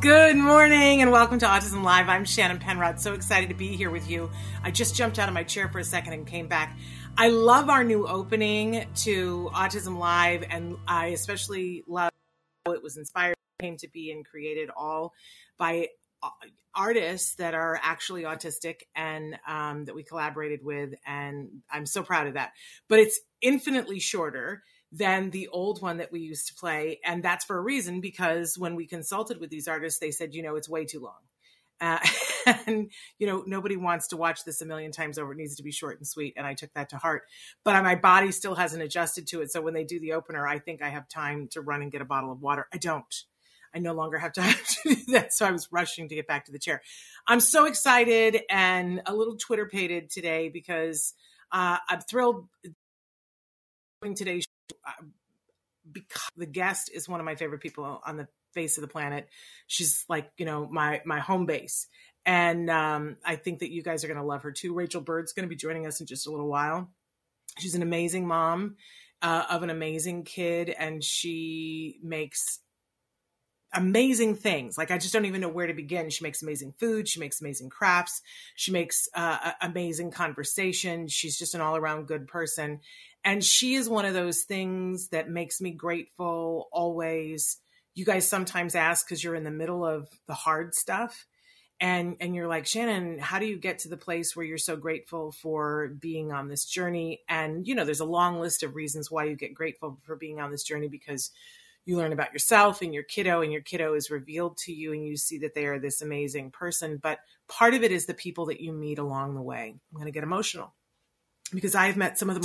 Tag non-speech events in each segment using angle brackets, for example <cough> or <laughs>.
Good morning and welcome to Autism Live. I'm Shannon Penrod. So excited to be here with you. I just jumped out of my chair for a second and came back. I love our new opening to Autism Live, and I especially love how it was inspired, came to be, and created all by uh, artists that are actually autistic and um, that we collaborated with. And I'm so proud of that. But it's infinitely shorter than the old one that we used to play. And that's for a reason because when we consulted with these artists, they said, you know, it's way too long. Uh, <laughs> and you know nobody wants to watch this a million times over. It needs to be short and sweet and i took that to heart. But my body still hasn't adjusted to it. So when they do the opener i think i have time to run and get a bottle of water. I don't. I no longer have <laughs> time to do that. So i was rushing to get back to the chair. I'm so excited and a little twitter pated today because uh, i'm thrilled doing today's because the guest is one of my favorite people on the face of the planet. She's like, you know, my my home base. And um, I think that you guys are going to love her too. Rachel Bird's going to be joining us in just a little while. She's an amazing mom uh, of an amazing kid, and she makes amazing things. Like I just don't even know where to begin. She makes amazing food. She makes amazing crafts. She makes uh, amazing conversation. She's just an all around good person. And she is one of those things that makes me grateful always. You guys sometimes ask because you're in the middle of the hard stuff. And, and you're like Shannon, how do you get to the place where you're so grateful for being on this journey? And you know, there's a long list of reasons why you get grateful for being on this journey because you learn about yourself and your kiddo and your kiddo is revealed to you and you see that they are this amazing person but part of it is the people that you meet along the way i'm going to get emotional because i've met some of the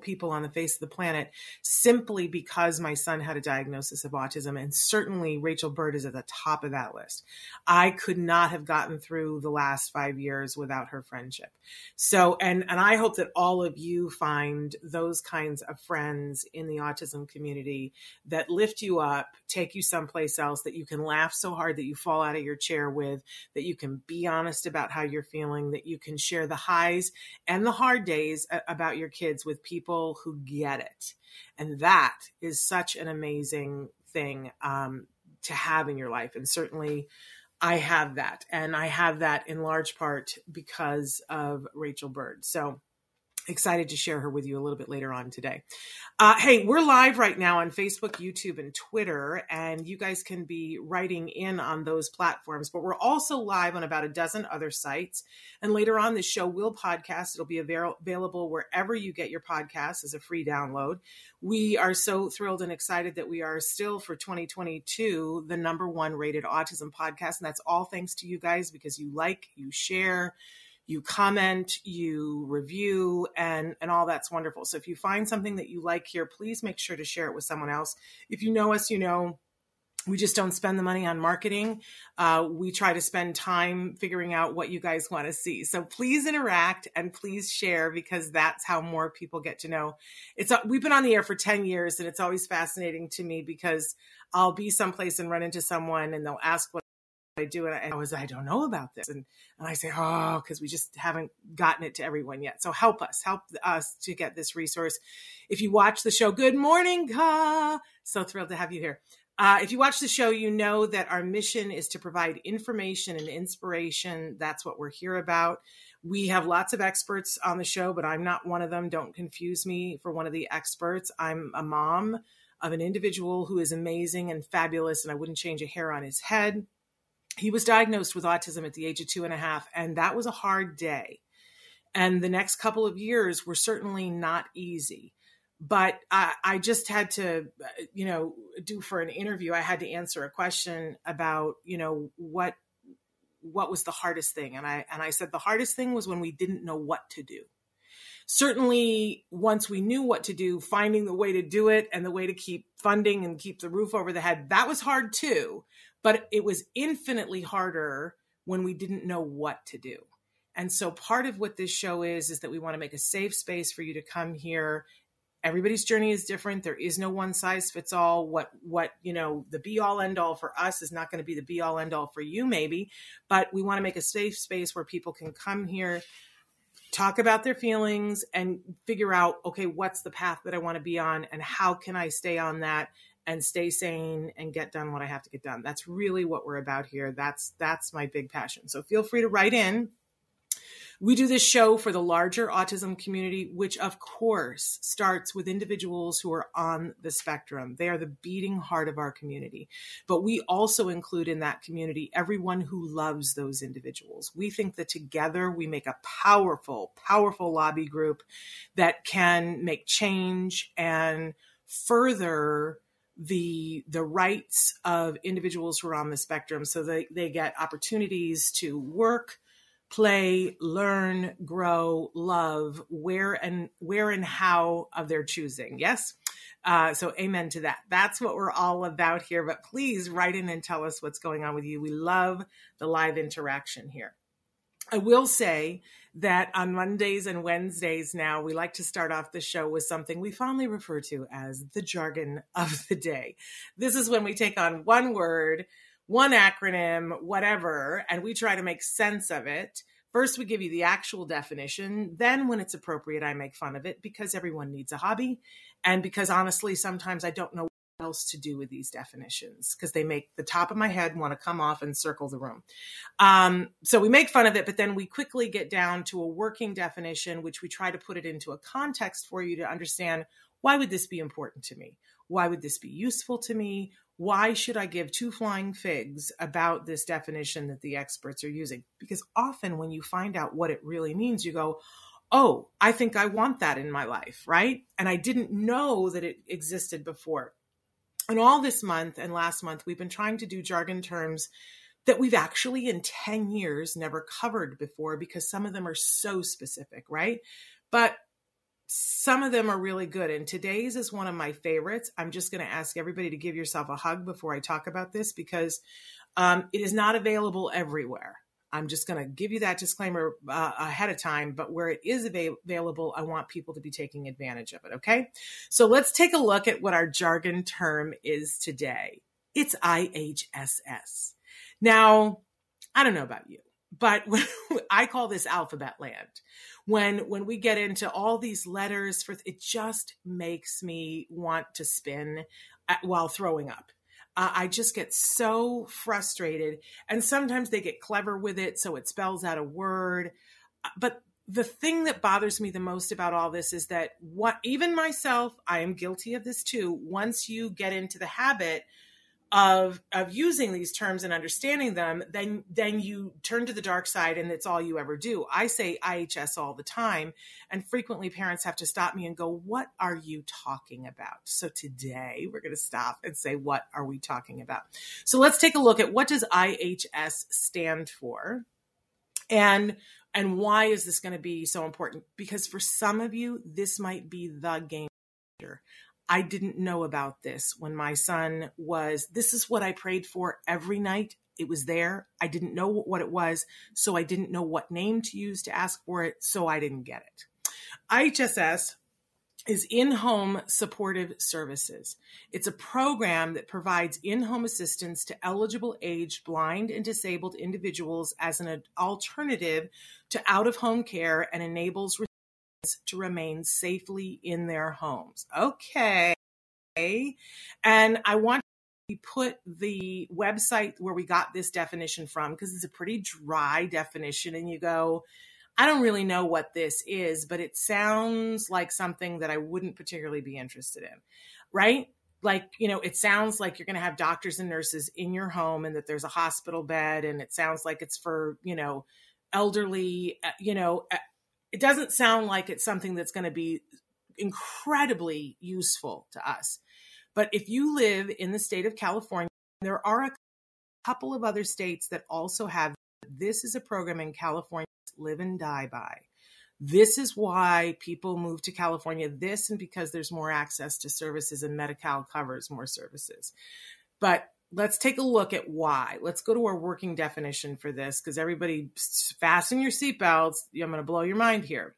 people on the face of the planet simply because my son had a diagnosis of autism and certainly Rachel Bird is at the top of that list. I could not have gotten through the last 5 years without her friendship. So and and I hope that all of you find those kinds of friends in the autism community that lift you up, take you someplace else that you can laugh so hard that you fall out of your chair with, that you can be honest about how you're feeling, that you can share the highs and the hard days about your kids with people who get it. And that is such an amazing thing um, to have in your life. And certainly, I have that. And I have that in large part because of Rachel Bird. So excited to share her with you a little bit later on today. Uh, hey, we're live right now on Facebook, YouTube, and Twitter, and you guys can be writing in on those platforms. But we're also live on about a dozen other sites. And later on, the show will podcast. It'll be avail- available wherever you get your podcasts as a free download. We are so thrilled and excited that we are still for 2022 the number one rated autism podcast. And that's all thanks to you guys because you like, you share you comment, you review, and and all that's wonderful. So if you find something that you like here, please make sure to share it with someone else. If you know us, you know we just don't spend the money on marketing. Uh, we try to spend time figuring out what you guys want to see. So please interact and please share because that's how more people get to know. It's we've been on the air for ten years, and it's always fascinating to me because I'll be someplace and run into someone, and they'll ask what I do. And I was, I don't know about this. And, and I say, oh, because we just haven't gotten it to everyone yet. So help us, help us to get this resource. If you watch the show, good morning, Ka. So thrilled to have you here. Uh, if you watch the show, you know that our mission is to provide information and inspiration. That's what we're here about. We have lots of experts on the show, but I'm not one of them. Don't confuse me for one of the experts. I'm a mom of an individual who is amazing and fabulous, and I wouldn't change a hair on his head he was diagnosed with autism at the age of two and a half, and that was a hard day. And the next couple of years were certainly not easy. But I, I just had to, you know, do for an interview. I had to answer a question about, you know, what what was the hardest thing, and I and I said the hardest thing was when we didn't know what to do certainly once we knew what to do finding the way to do it and the way to keep funding and keep the roof over the head that was hard too but it was infinitely harder when we didn't know what to do. And so part of what this show is is that we want to make a safe space for you to come here. Everybody's journey is different. There is no one size fits all. What what, you know, the be all end all for us is not going to be the be all end all for you maybe, but we want to make a safe space where people can come here talk about their feelings and figure out okay what's the path that i want to be on and how can i stay on that and stay sane and get done what I have to get done. That's really what we're about here. That's that's my big passion. So feel free to write in. We do this show for the larger autism community, which of course starts with individuals who are on the spectrum. They are the beating heart of our community. But we also include in that community everyone who loves those individuals. We think that together we make a powerful, powerful lobby group that can make change and further the the rights of individuals who are on the spectrum so they, they get opportunities to work play learn grow love where and where and how of their choosing yes? Uh, so amen to that. That's what we're all about here but please write in and tell us what's going on with you. We love the live interaction here. I will say that on Mondays and Wednesdays now, we like to start off the show with something we fondly refer to as the jargon of the day. This is when we take on one word, one acronym, whatever, and we try to make sense of it. First, we give you the actual definition. Then, when it's appropriate, I make fun of it because everyone needs a hobby. And because honestly, sometimes I don't know what else to do with these definitions because they make the top of my head want to come off and circle the room. Um, so we make fun of it, but then we quickly get down to a working definition, which we try to put it into a context for you to understand why would this be important to me? Why would this be useful to me? Why should I give two flying figs about this definition that the experts are using? Because often when you find out what it really means, you go, oh, I think I want that in my life, right? And I didn't know that it existed before. And all this month and last month, we've been trying to do jargon terms that we've actually in 10 years never covered before because some of them are so specific, right? But some of them are really good. And today's is one of my favorites. I'm just going to ask everybody to give yourself a hug before I talk about this because um, it is not available everywhere. I'm just going to give you that disclaimer uh, ahead of time, but where it is avail- available, I want people to be taking advantage of it. Okay. So let's take a look at what our jargon term is today. It's IHSS. Now, I don't know about you, but <laughs> I call this alphabet land. When when we get into all these letters for it just makes me want to spin uh, while throwing up uh, I just get so frustrated. And sometimes they get clever with it, so it spells out a word. Uh, but the thing that bothers me the most about all this is that what even myself, I am guilty of this too. Once you get into the habit of of using these terms and understanding them, then then you turn to the dark side and it's all you ever do. I say IHS all the time, and frequently parents have to stop me and go, "What are you talking about?" So today we're going to stop and say, "What are we talking about?" So let's take a look at what does IHS stand for, and and why is this going to be so important? Because for some of you, this might be the game changer. I didn't know about this when my son was, this is what I prayed for every night. It was there. I didn't know what it was, so I didn't know what name to use to ask for it, so I didn't get it. IHSS is in home supportive services. It's a program that provides in home assistance to eligible aged, blind, and disabled individuals as an alternative to out of home care and enables to remain safely in their homes. Okay. And I want to put the website where we got this definition from because it's a pretty dry definition. And you go, I don't really know what this is, but it sounds like something that I wouldn't particularly be interested in. Right? Like, you know, it sounds like you're going to have doctors and nurses in your home and that there's a hospital bed and it sounds like it's for, you know, elderly, uh, you know, uh, it doesn't sound like it's something that's going to be incredibly useful to us. But if you live in the state of California, there are a couple of other states that also have this is a program in California live and die by. This is why people move to California. This and because there's more access to services and Medi-Cal covers more services. But let's take a look at why. Let's go to our working definition for this because everybody fasten your seatbelts. I'm going to blow your mind here.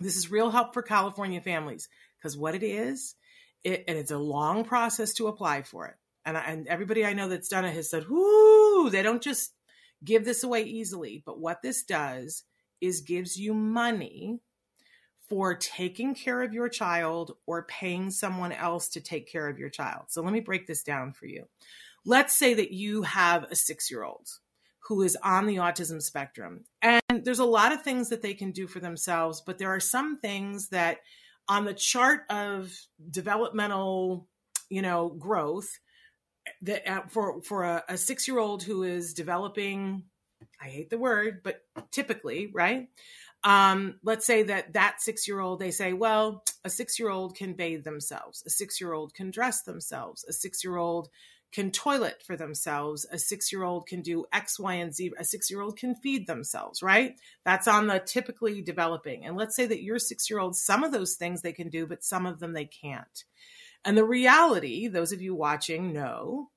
This is real help for California families because what it is, it, and it's a long process to apply for it. And, I, and everybody I know that's done it has said, "Whoo!" They don't just give this away easily. But what this does is gives you money for taking care of your child or paying someone else to take care of your child. So let me break this down for you let's say that you have a six year old who is on the autism spectrum. And there's a lot of things that they can do for themselves, but there are some things that on the chart of developmental, you know, growth that uh, for for a, a six year old who is developing, I hate the word, but typically, right? Um, let's say that that six year old, they say, well, a six year old can bathe themselves, a six year old can dress themselves, a six year old can toilet for themselves. A six year old can do X, Y, and Z. A six year old can feed themselves, right? That's on the typically developing. And let's say that your six year old, some of those things they can do, but some of them they can't. And the reality, those of you watching know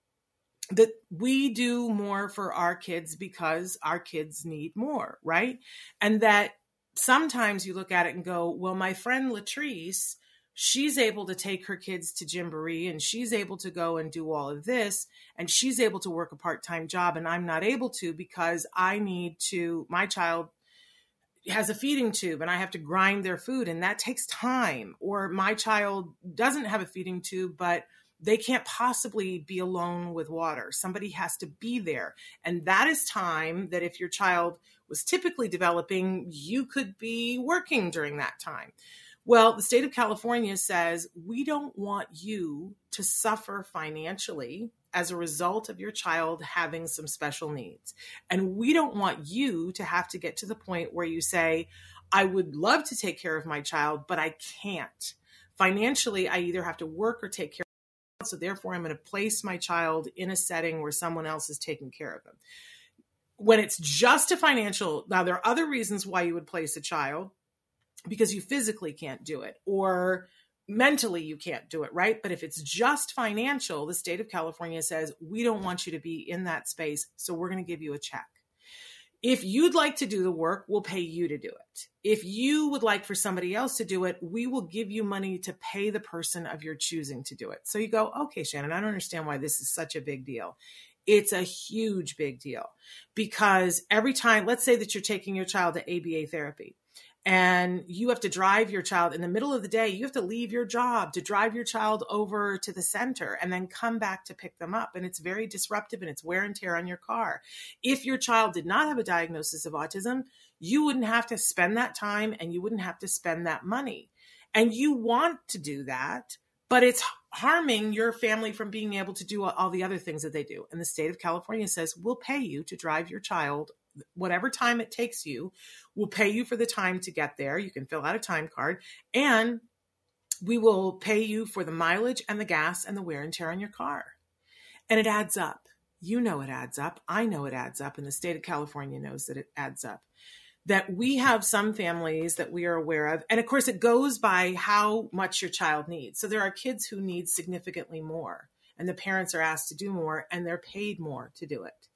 that we do more for our kids because our kids need more, right? And that sometimes you look at it and go, well, my friend Latrice she's able to take her kids to Gymboree and she's able to go and do all of this and she's able to work a part-time job and I'm not able to because I need to my child has a feeding tube and I have to grind their food and that takes time. Or my child doesn't have a feeding tube but they can't possibly be alone with water somebody has to be there and that is time that if your child was typically developing you could be working during that time well, the state of California says we don't want you to suffer financially as a result of your child having some special needs. And we don't want you to have to get to the point where you say, I would love to take care of my child, but I can't. Financially, I either have to work or take care so therefore I'm going to place my child in a setting where someone else is taking care of them. When it's just a financial, now there are other reasons why you would place a child because you physically can't do it or mentally you can't do it, right? But if it's just financial, the state of California says, we don't want you to be in that space, so we're going to give you a check. If you'd like to do the work, we'll pay you to do it. If you would like for somebody else to do it, we will give you money to pay the person of your choosing to do it. So you go, okay, Shannon, I don't understand why this is such a big deal. It's a huge big deal because every time, let's say that you're taking your child to ABA therapy and you have to drive your child in the middle of the day you have to leave your job to drive your child over to the center and then come back to pick them up and it's very disruptive and it's wear and tear on your car if your child did not have a diagnosis of autism you wouldn't have to spend that time and you wouldn't have to spend that money. And you want to do that, but it's harming your family from being able to do all the other things that they do. And the state of California says, we'll pay you to drive your child whatever time it takes you. We'll pay you for the time to get there. You can fill out a time card and we will pay you for the mileage and the gas and the wear and tear on your car. And it adds up. You know it adds up. I know it adds up. And the state of California knows that it adds up. That we have some families that we are aware of. And of course, it goes by how much your child needs. So there are kids who need significantly more, and the parents are asked to do more, and they're paid more to do it.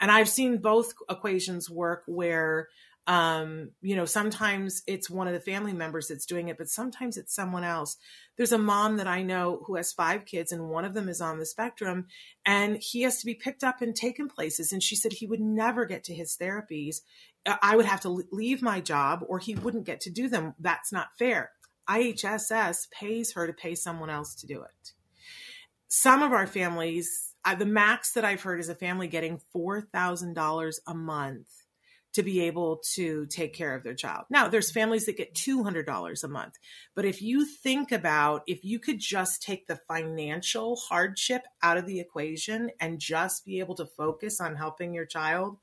And I've seen both equations work where um, you know, sometimes it's one of the family members that's doing it, but sometimes it's someone else. There's a mom that I know who has five kids, and one of them is on the spectrum, and he has to be picked up and taken places. And she said he would never get to his therapies. I would have to leave my job, or he wouldn't get to do them. That's not fair. IHSS pays her to pay someone else to do it. Some of our families, uh, the max that I've heard is a family getting $4,000 a month to be able to take care of their child. Now, there's families that get $200 a month. But if you think about if you could just take the financial hardship out of the equation and just be able to focus on helping your child,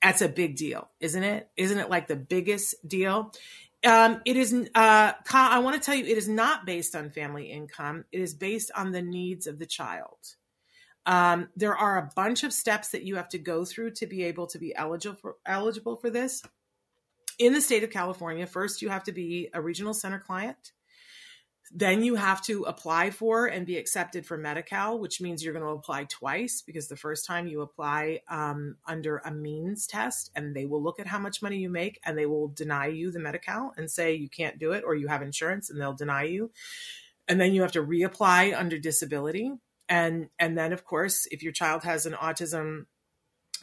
that's a big deal, isn't it? Isn't it like the biggest deal? Um, it is, uh, I want to tell you, it is not based on family income. It is based on the needs of the child. Um, there are a bunch of steps that you have to go through to be able to be eligible for, eligible for this. In the state of California, first you have to be a regional center client. Then you have to apply for and be accepted for Medi-Cal, which means you're going to apply twice because the first time you apply um, under a means test and they will look at how much money you make and they will deny you the Medi-Cal and say you can't do it or you have insurance and they'll deny you. And then you have to reapply under disability. And and then of course if your child has an autism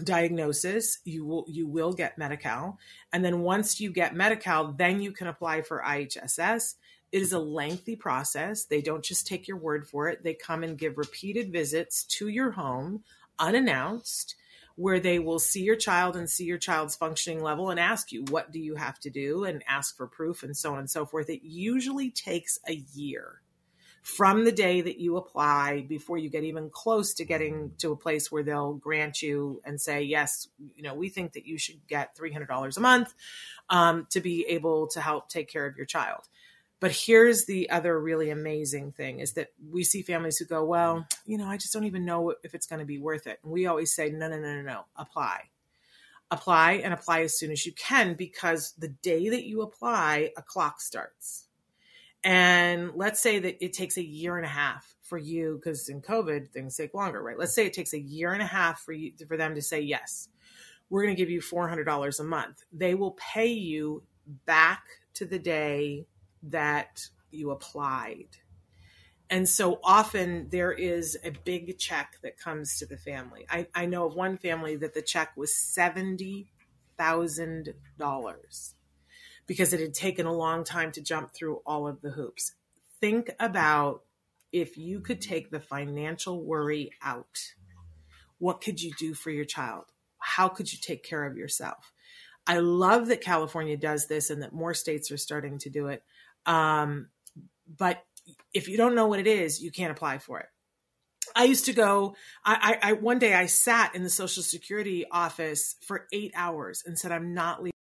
diagnosis you will you will get Medi-Cal. And then once you get Medi-Cal then you can apply for IHSS it is a lengthy process. They don't just take your word for it. They come and give repeated visits to your home unannounced where they will see your child and see your child's functioning level and ask you what do you have to do? and ask for proof and so on and so forth. It usually takes a year from the day that you apply before you get even close to getting to a place where they'll grant you and say, yes, you know, we think that you should get $300 a month um, to be able to help take care of your child. But here's the other really amazing thing is that we see families who go, well, you know, I just don't even know if it's going to be worth it. And we always say, no, no, no, no, no, apply. Apply and apply as soon as you can because the day that you apply, a clock starts and let's say that it takes a year and a half for you, because in COVID things take longer, right? Let's say it takes a year and a half for you for them to say yes. We're going to give you four hundred dollars a month. They will pay you back to the day that you applied. And so often there is a big check that comes to the family. I, I know of one family that the check was $70,000 because it had taken a long time to jump through all of the hoops. Think about if you could take the financial worry out, what could you do for your child? How could you take care of yourself? I love that California does this and that more states are starting to do it. Um, but if you don't know what it is, you can't apply for it. I used to go. I, I, one day I sat in the Social Security office for eight hours and said, "I'm not leaving."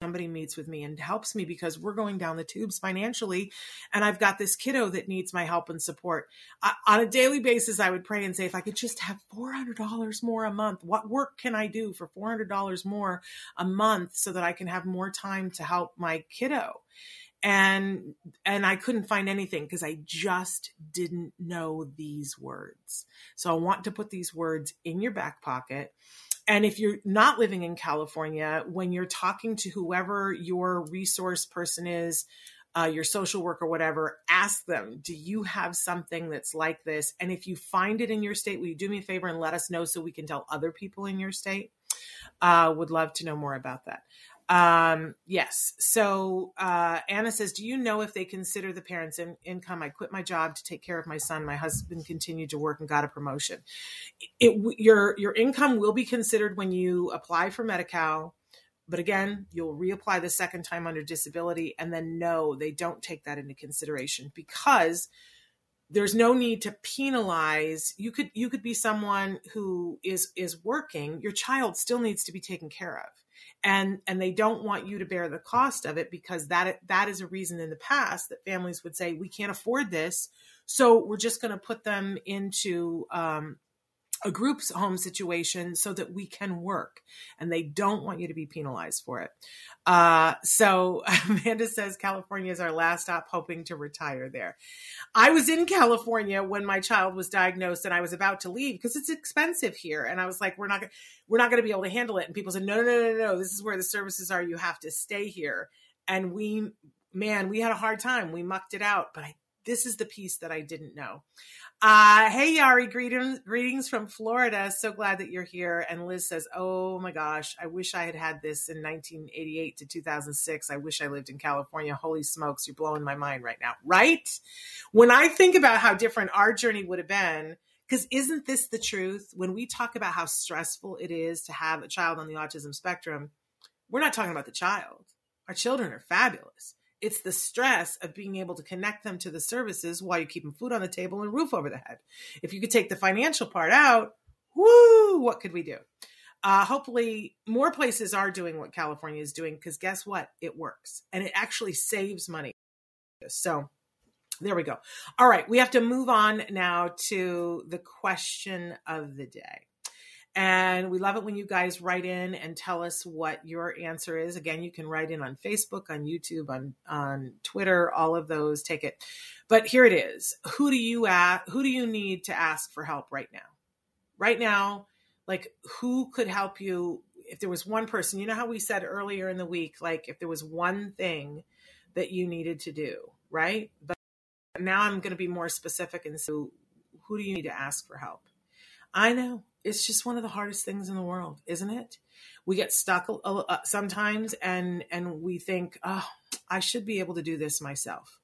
somebody meets with me and helps me because we're going down the tubes financially and i've got this kiddo that needs my help and support I, on a daily basis i would pray and say if i could just have $400 more a month what work can i do for $400 more a month so that i can have more time to help my kiddo and and i couldn't find anything because i just didn't know these words so i want to put these words in your back pocket and if you're not living in California, when you're talking to whoever your resource person is, uh, your social worker, whatever, ask them, do you have something that's like this? And if you find it in your state, will you do me a favor and let us know so we can tell other people in your state? Uh, would love to know more about that. Um, yes. So uh, Anna says, Do you know if they consider the parents' in- income? I quit my job to take care of my son. My husband continued to work and got a promotion. It, your your income will be considered when you apply for Medi-Cal, but again, you'll reapply the second time under disability, and then no, they don't take that into consideration because there's no need to penalize you could you could be someone who is is working your child still needs to be taken care of and and they don't want you to bear the cost of it because that that is a reason in the past that families would say we can't afford this so we're just going to put them into um, a group's home situation so that we can work and they don't want you to be penalized for it. Uh, so <laughs> amanda says california is our last stop hoping to retire there. I was in california when my child was diagnosed and i was about to leave because it's expensive here and i was like we're not we're not going to be able to handle it. And people said no no no no no. This is where the services are. You have to stay here. And we man we had a hard time. We mucked it out but I, this is the piece that i didn't know uh, hey, Yari, greetings, greetings from Florida. So glad that you're here. And Liz says, Oh my gosh, I wish I had had this in 1988 to 2006. I wish I lived in California. Holy smokes, you're blowing my mind right now, right? When I think about how different our journey would have been, because isn't this the truth? When we talk about how stressful it is to have a child on the autism spectrum, we're not talking about the child. Our children are fabulous. It's the stress of being able to connect them to the services while you're keeping food on the table and roof over the head. If you could take the financial part out, whoo, what could we do? Uh, hopefully, more places are doing what California is doing because guess what? It works and it actually saves money. So, there we go. All right, we have to move on now to the question of the day. And we love it when you guys write in and tell us what your answer is. Again, you can write in on Facebook, on YouTube, on, on Twitter, all of those. Take it. But here it is. Who do you ask, who do you need to ask for help right now? Right now, like who could help you if there was one person, you know how we said earlier in the week, like if there was one thing that you needed to do, right? But now I'm going to be more specific and so who do you need to ask for help? I know it's just one of the hardest things in the world, isn't it? We get stuck sometimes and and we think, "Oh, I should be able to do this myself."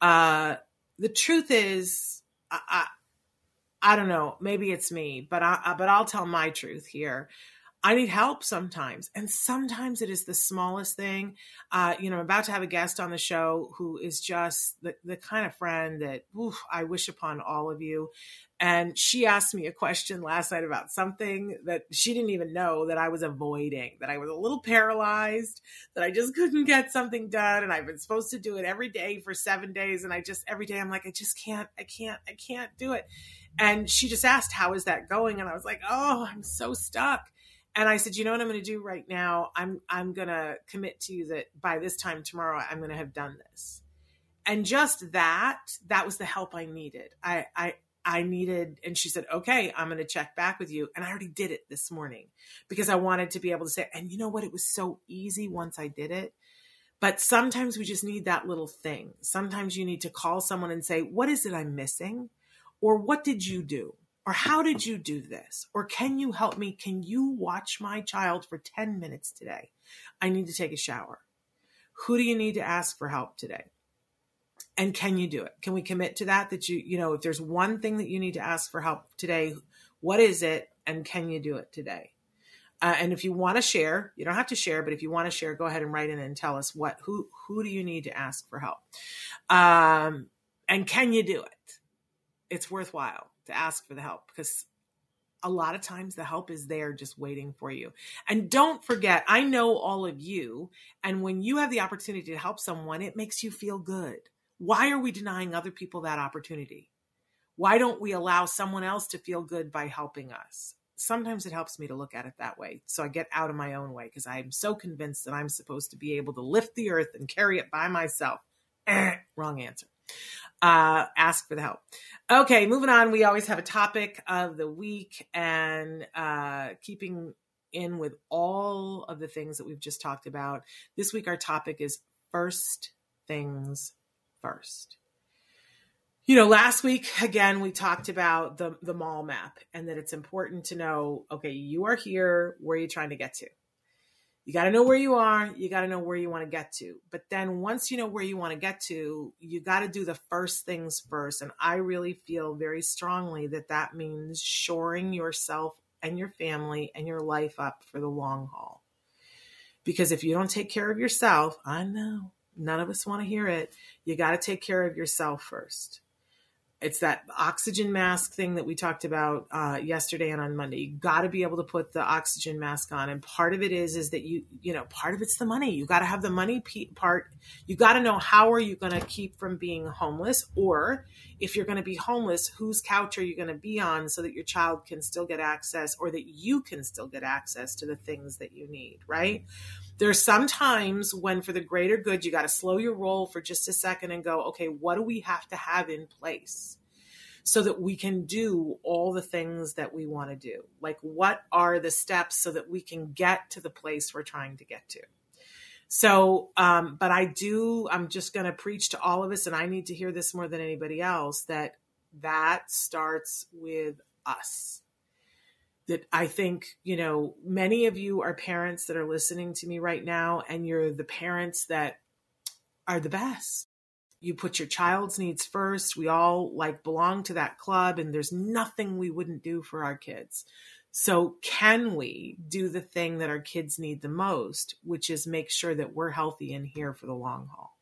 Uh the truth is I, I I don't know, maybe it's me, but I but I'll tell my truth here. I need help sometimes. And sometimes it is the smallest thing. Uh, you know, I'm about to have a guest on the show who is just the, the kind of friend that oof, I wish upon all of you. And she asked me a question last night about something that she didn't even know that I was avoiding, that I was a little paralyzed, that I just couldn't get something done. And I've been supposed to do it every day for seven days. And I just, every day, I'm like, I just can't, I can't, I can't do it. And she just asked, How is that going? And I was like, Oh, I'm so stuck. And I said, you know what I'm going to do right now? I'm I'm going to commit to you that by this time tomorrow I'm going to have done this. And just that, that was the help I needed. I I I needed, and she said, okay, I'm going to check back with you. And I already did it this morning because I wanted to be able to say, and you know what? It was so easy once I did it. But sometimes we just need that little thing. Sometimes you need to call someone and say, what is it I'm missing? Or what did you do? Or how did you do this? Or can you help me? Can you watch my child for 10 minutes today? I need to take a shower. Who do you need to ask for help today? and can you do it can we commit to that that you you know if there's one thing that you need to ask for help today what is it and can you do it today uh, and if you want to share you don't have to share but if you want to share go ahead and write in and tell us what who who do you need to ask for help um, and can you do it it's worthwhile to ask for the help because a lot of times the help is there just waiting for you. And don't forget, I know all of you. And when you have the opportunity to help someone, it makes you feel good. Why are we denying other people that opportunity? Why don't we allow someone else to feel good by helping us? Sometimes it helps me to look at it that way. So I get out of my own way because I'm so convinced that I'm supposed to be able to lift the earth and carry it by myself. Eh, wrong answer. Uh, ask for the help. Okay, moving on. We always have a topic of the week and uh, keeping in with all of the things that we've just talked about. This week, our topic is first things first. You know, last week again we talked about the the mall map and that it's important to know, okay, you are here, where are you trying to get to? You got to know where you are, you got to know where you want to get to. But then once you know where you want to get to, you got to do the first things first. And I really feel very strongly that that means shoring yourself and your family and your life up for the long haul Because if you don't take care of yourself, I know none of us want to hear it. You got to take care of yourself first. It's that oxygen mask thing that we talked about uh, yesterday and on Monday. You got to be able to put the oxygen mask on, and part of it is is that you you know part of it's the money. You got to have the money part. You got to know how are you going to keep from being homeless, or if you're going to be homeless, whose couch are you going to be on so that your child can still get access, or that you can still get access to the things that you need, right? There's sometimes when, for the greater good, you got to slow your roll for just a second and go, okay, what do we have to have in place? so that we can do all the things that we want to do. Like, what are the steps so that we can get to the place we're trying to get to? So, um, but I do, I'm just going to preach to all of us, and I need to hear this more than anybody else that that starts with us that I think, you know, many of you are parents that are listening to me right now, and you're the parents that are the best. You put your child's needs first. We all like belong to that club, and there's nothing we wouldn't do for our kids. So, can we do the thing that our kids need the most, which is make sure that we're healthy and here for the long haul?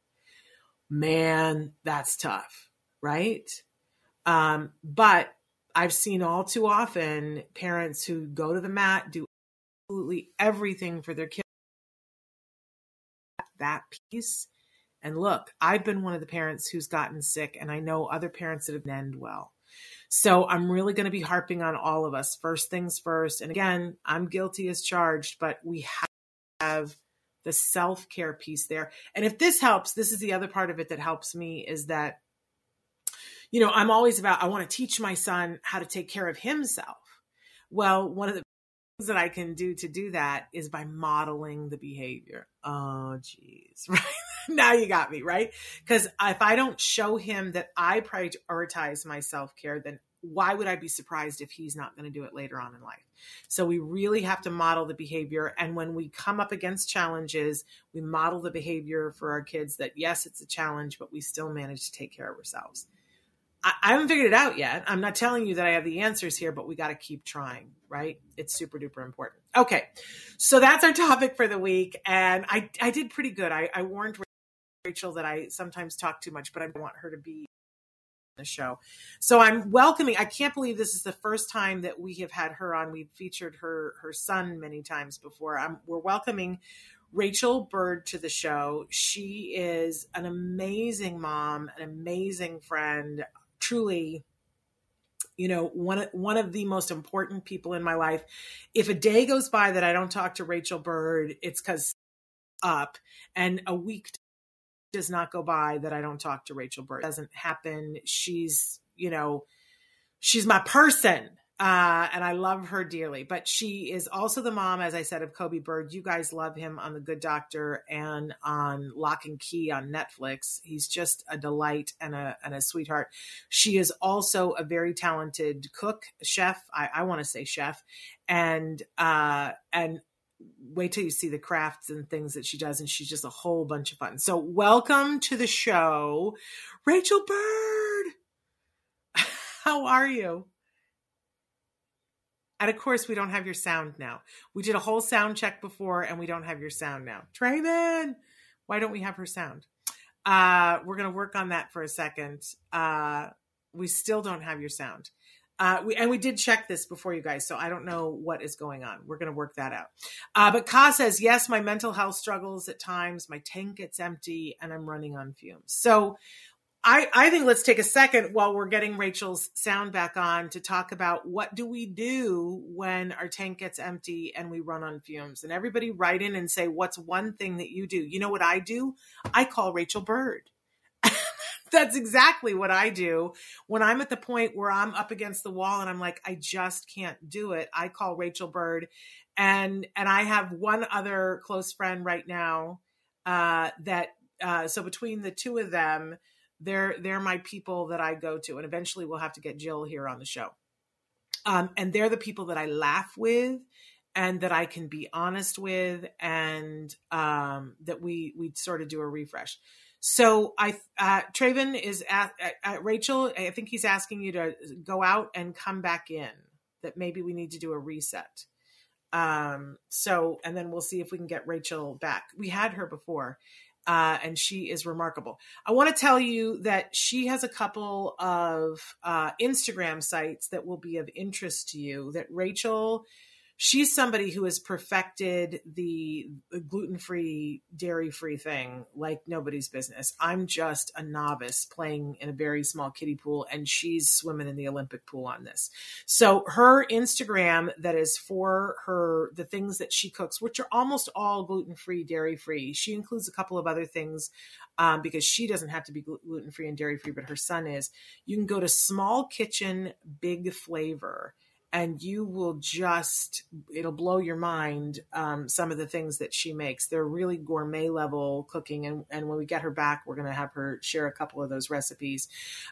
Man, that's tough, right? Um, but I've seen all too often parents who go to the mat, do absolutely everything for their kids. That piece. And look, I've been one of the parents who's gotten sick, and I know other parents that have end well. So I'm really going to be harping on all of us. First things first. And again, I'm guilty as charged, but we have the self care piece there. And if this helps, this is the other part of it that helps me is that you know, I'm always about, I want to teach my son how to take care of himself. Well, one of the things that I can do to do that is by modeling the behavior. Oh, geez, <laughs> right? now you got me, right? Because if I don't show him that I prioritize my self care, then why would I be surprised if he's not going to do it later on in life? So we really have to model the behavior. And when we come up against challenges, we model the behavior for our kids that yes, it's a challenge, but we still manage to take care of ourselves. I, I haven't figured it out yet. I'm not telling you that I have the answers here, but we got to keep trying, right? It's super duper important. Okay. So that's our topic for the week. And I, I did pretty good. I, I warned Rachel that I sometimes talk too much, but I want her to be on the show. So I'm welcoming. I can't believe this is the first time that we have had her on. We've featured her her son many times before. I'm, we're welcoming Rachel Bird to the show. She is an amazing mom, an amazing friend, truly you know one one of the most important people in my life. If a day goes by that i don't talk to rachel bird it's cuz up and a week does not go by that i don't talk to rachel bird. It doesn't happen. She's you know she's my person uh, and I love her dearly. But she is also the mom, as I said, of Coby Bird. You guys love him on The Good Doctor and on Locke and Key on Netflix. He's just a delight and a and a sweetheart. She is also a very talented cook, chef. I, I want to say chef, and uh, and wait till you see the crafts and things that she does, and she's just a whole bunch of fun. So welcome to the show, Rachel Bird. <laughs> How are you? And of course, we don't have your sound now. We did a whole sound check before, and we don't have your sound now. Trayman, why don't we have her sound? Uh, we're going to work on that for a second. Uh, we still don't have your sound. Uh, we, and we did check this before you guys, so I don't know what is going on. We're going to work that out. Uh, but Ka says, yes, my mental health struggles at times. My tank gets empty and I'm running on fumes. So I, I think let's take a second while we're getting Rachel's sound back on to talk about what do we do when our tank gets empty and we run on fumes. And everybody write in and say, what's one thing that you do? You know what I do? I call Rachel Bird. <laughs> That's exactly what I do when I'm at the point where I'm up against the wall and I'm like, I just can't do it. I call Rachel Bird, and and I have one other close friend right now uh, that uh, so between the two of them, they're they're my people that I go to, and eventually we'll have to get Jill here on the show. Um, and they're the people that I laugh with, and that I can be honest with, and um, that we we sort of do a refresh. So I uh, Traven is at, at, at Rachel. I think he's asking you to go out and come back in. That maybe we need to do a reset. Um, so, and then we'll see if we can get Rachel back. We had her before, uh, and she is remarkable. I want to tell you that she has a couple of uh, Instagram sites that will be of interest to you. That Rachel she's somebody who has perfected the, the gluten-free dairy-free thing like nobody's business. I'm just a novice playing in a very small kiddie pool and she's swimming in the olympic pool on this. So her instagram that is for her the things that she cooks which are almost all gluten-free dairy-free she includes a couple of other things um, because she doesn't have to be gluten-free and dairy-free but her son is you can go to small kitchen big flavor and you will just it'll blow your mind um, some of the things that she makes. They're really gourmet level cooking and, and when we get her back we're going to have her share a couple of those recipes.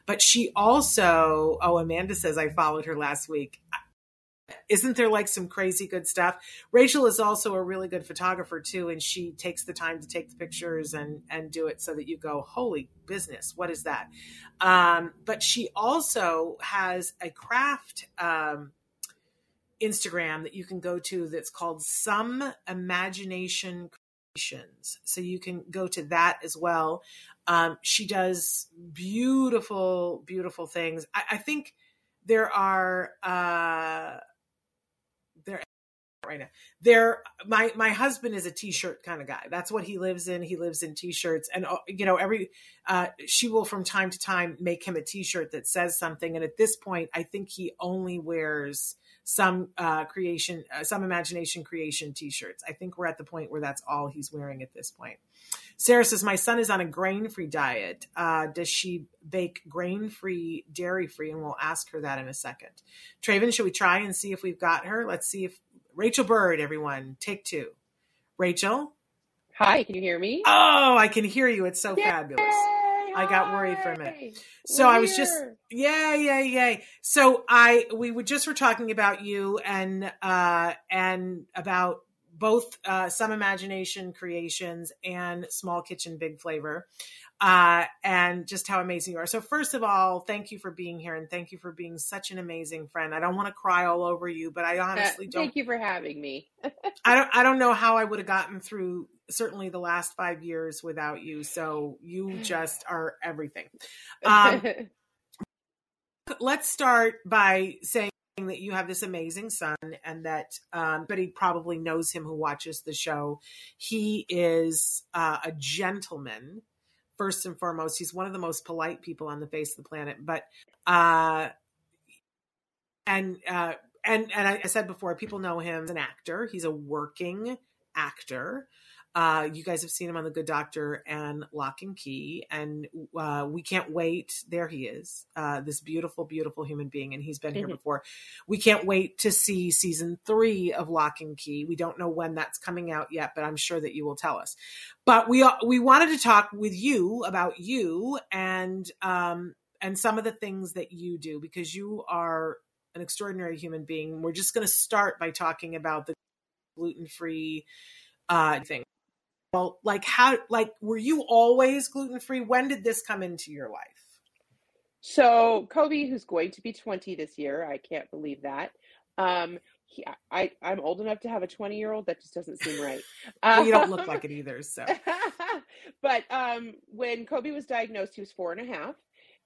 But she also oh amanda says i followed her last week. Isn't there like some crazy good stuff? Rachel is also a really good photographer too and she takes the time to take the pictures and and do it so that you go holy business what is that? Um, but she also has a craft um, Instagram that you can go to that's called Some Imagination Creations. So you can go to that as well. Um, she does beautiful, beautiful things. I, I think there are uh, there right now. There, my my husband is a t-shirt kind of guy. That's what he lives in. He lives in t-shirts, and uh, you know, every uh, she will from time to time make him a t-shirt that says something. And at this point, I think he only wears some uh, creation, uh, some imagination creation t-shirts. I think we're at the point where that's all he's wearing at this point. Sarah says, my son is on a grain-free diet. Uh, does she bake grain-free, dairy-free? And we'll ask her that in a second. Traven, should we try and see if we've got her? Let's see if Rachel Bird, everyone, take two. Rachel? Hi, can you hear me? Oh, I can hear you. It's so Yay! fabulous. I got worried for a minute. So We're I was just yeah, yeah, yeah. So I we were just were talking about you and uh and about both uh, some imagination creations and small kitchen big flavor uh, and just how amazing you are so first of all thank you for being here and thank you for being such an amazing friend i don't want to cry all over you but i honestly uh, don't thank you for having me <laughs> i don't i don't know how i would have gotten through certainly the last five years without you. So you just are everything. <laughs> Um, let's start by saying that you have this amazing son and that um, but he probably knows him who watches the show. He is uh, a gentleman first and foremost. He's one of the most polite people on the face of the planet but uh and uh and and I, I said before people know him as an actor. He's a working actor uh, you guys have seen him on The Good Doctor and Locke and Key, and uh, we can't wait. There he is, uh, this beautiful, beautiful human being, and he's been mm-hmm. here <laughs> before. We can't wait to see season three of Locke and Key. We don't know when that's coming out yet, but I'm sure that you will tell us. But we we wanted to talk with you about you and um, and some of the things that you do because you are an extraordinary human being. We're just going to start by talking about the gluten free uh, thing well like how like were you always gluten free when did this come into your life so Coby who's going to be 20 this year i can't believe that um he, I, I'm old enough to have a 20 year old. That just doesn't seem right. well, <laughs> you don't look like it either. So, <laughs> but um, when Coby was diagnosed, he was four and a half,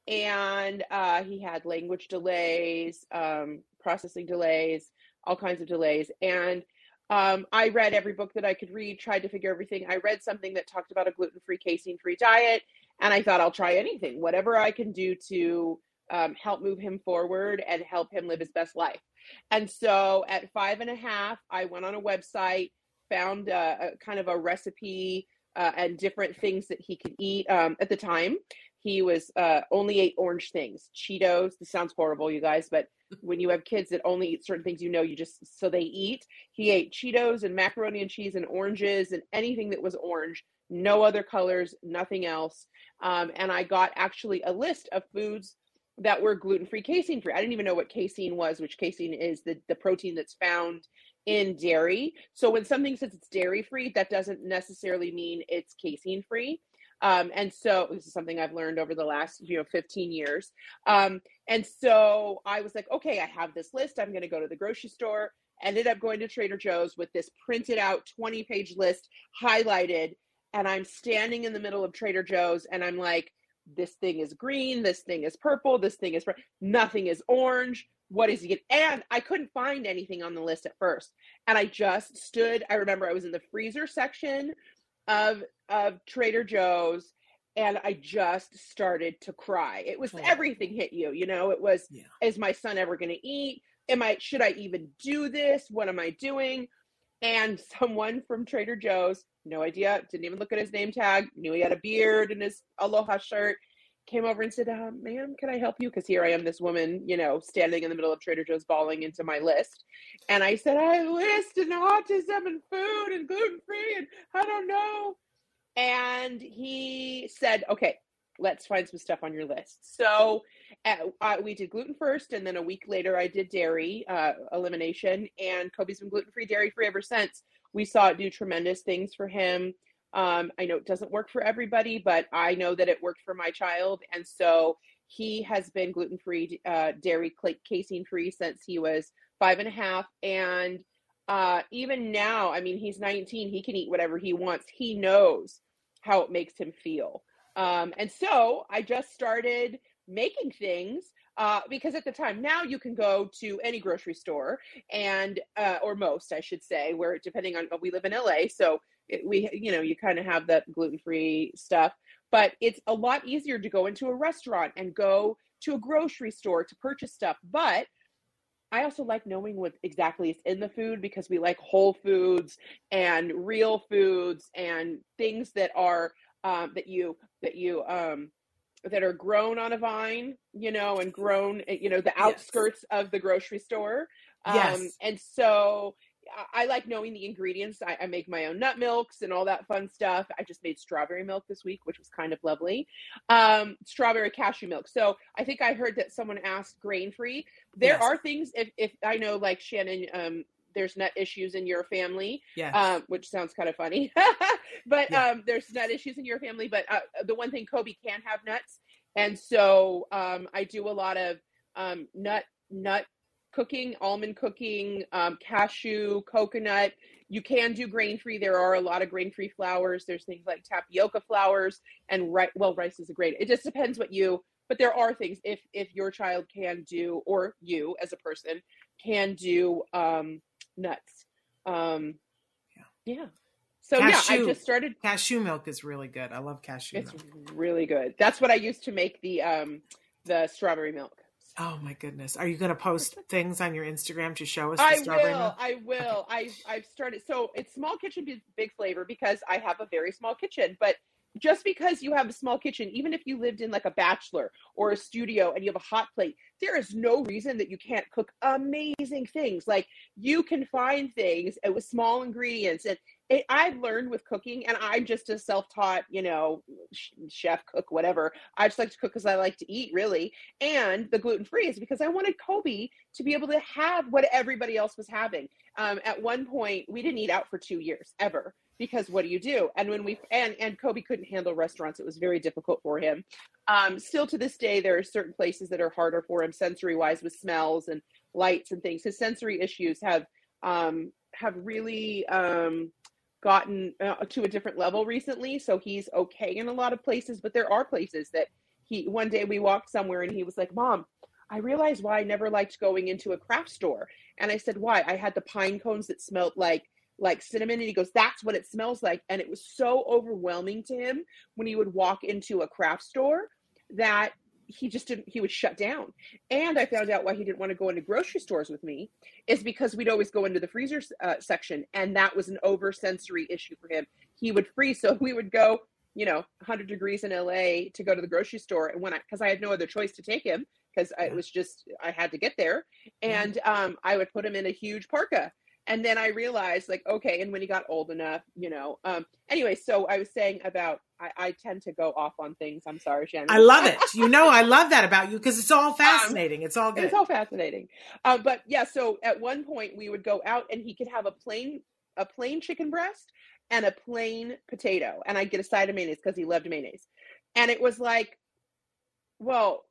and uh, he had language delays, um, processing delays, all kinds of delays, and um, I read every book that I could read, tried to figure everything. I read something that talked about a gluten free, casein free diet, and I thought I'll try anything, whatever I can do to um, help move him forward and help him live his best life. And so at five and a half, I went on a website, found a, a kind of a recipe uh, and different things that he could eat. Um, at the time, he was uh, only ate orange things, Cheetos. This sounds horrible, you guys, but <laughs> when you have kids that only eat certain things, you know, you just so they eat. He ate Cheetos and macaroni and cheese and oranges and anything that was orange, no other colors, nothing else. Um, and I got actually a list of foods that were gluten free, casein free. I didn't even know what casein was, which casein is the, the protein that's found in dairy. So when something says it's dairy free, that doesn't necessarily mean it's casein free. Um, and so this is something I've learned over the last, you know, 15 years. Um, and so I was like, okay, I have this list. I'm going to go to the grocery store ended up going to Trader Joe's with this printed out 20 page list highlighted. And I'm standing in the middle of Trader Joe's and I'm like, this thing is green, this thing is purple, this thing is nothing is orange. What is it? And I couldn't find anything on the list at first. And I just stood, I remember I was in the freezer section of of Trader Joe's and I just started to cry. It was oh. everything hit you, you know. It was yeah. is my son ever going to eat? Am I should I even do this? What am I doing? And someone from Trader Joe's, no idea, didn't even look at his name tag, knew he had a beard and his aloha shirt, came over and said, uh, "Ma'am, can I help you?" Because here I am, this woman, you know, standing in the middle of Trader Joe's, bawling into my list. And I said, "I list and autism and food and gluten free, and I don't know." And he said, "Okay, let's find some stuff on your list." So uh, we did gluten first, and then a week later, I did dairy uh, elimination. And Coby's been gluten free, dairy free ever since. We saw it do tremendous things for him. Um, I know it doesn't work for everybody, but I know that it worked for my child, and so he has been gluten free, uh, dairy casein free since he was five and a half, and uh, even now, I mean, he's 19, he can eat whatever he wants. He knows how it makes him feel. Um, and so I just started making things uh, because at the time now you can go to any grocery store and uh, or most I should say where depending on we live in LA so it, we you know you kind of have that gluten free stuff but it's a lot easier to go into a restaurant and go to a grocery store to purchase stuff but I also like knowing what exactly is in the food because we like whole foods and real foods and things that are um, that you that you um, that are grown on a vine, you know, and grown, you know, the outskirts yes. of the grocery store. Um, yes. And so I like knowing the ingredients. I, I, make my own nut milks and all that fun stuff. I just made strawberry milk this week, which was kind of lovely. Um, strawberry cashew milk. So I think I heard that someone asked grain free. There yes. are things if, if I know like Shannon, um, there's nut issues in your family, yes. um, which sounds kind of funny, <laughs> but yeah. um, there's nut issues in your family. But uh, the one thing Coby can have nuts, and so um, I do a lot of um, nut nut cooking, almond cooking, um, cashew, coconut. You can do grain free. There are a lot of grain free flours. There's things like tapioca flours and right. Well, rice is a great. It just depends what you. But there are things if if your child can do, or you as a person can do um, nuts. Um, yeah. Yeah. So cashew, yeah, I just started. Cashew milk is really good. I love cashew. It's milk. really good. That's what I used to make the um the strawberry milk. Oh my goodness! Are you going to post <laughs> things on your Instagram to show us? I will. Milk? I will. Okay. I've I've started. So it's small kitchen, big flavor because I have a very small kitchen. But just because you have a small kitchen, even if you lived in like a bachelor or a studio and you have a hot plate, there is no reason that you can't cook amazing things. Like you can find things uh, with small ingredients and it, I've learned with cooking, and I'm just a self-taught, you know, chef, cook, whatever. I just like to cook because I like to eat, really. And the gluten free is because I wanted Coby to be able to have what everybody else was having. Um, at one point, we didn't eat out for two years ever because what do you do? And when we and and Coby couldn't handle restaurants; it was very difficult for him. Um, still to this day, there are certain places that are harder for him sensory wise with smells and lights and things. His sensory issues have um, have really um, gotten uh, to a different level recently so he's okay in a lot of places but there are places that he one day we walked somewhere and he was like mom i realized why i never liked going into a craft store. And i said why? I had the pine cones that smelled like like cinnamon and he goes that's what it smells like. And it was so overwhelming to him when he would walk into a craft store that he just didn't he would shut down. And i found out why he didn't want to go into grocery stores with me is because we'd always go into the freezer uh, section and that was an over sensory issue for him. He would freeze so we would go you know 100 degrees in la to go to the grocery store and when i because i had no other choice to take him because it was just i had to get there. And um, i would put him in a huge parka and then i realized like okay and when he got old enough you know um anyway so i was saying about i, I tend to go off on things. I'm sorry shannon. I love it. You know i love that about you because it's all <laughs> um, fascinating. Um, it's all good. it's all fascinating. Uh, but yeah so at one point we would go out and he could have a plain a plain chicken breast and a plain potato. And i'd get a side of mayonnaise because he loved mayonnaise. And it was like well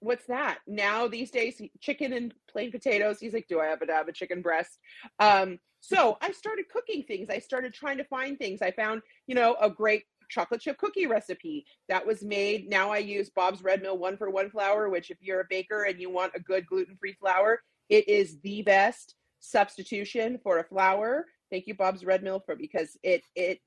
what's that? Now these days, chicken and plain potatoes. He's like, do I have to have a chicken breast? Um, so I started cooking things. I started trying to find things. I found, you know, a great chocolate chip cookie recipe that was made. Now I use Bob's Red Mill one for one flour, which if you're a baker and you want a good gluten-free flour, it is the best substitution for a flour. Thank you, Bob's Red Mill, for because it it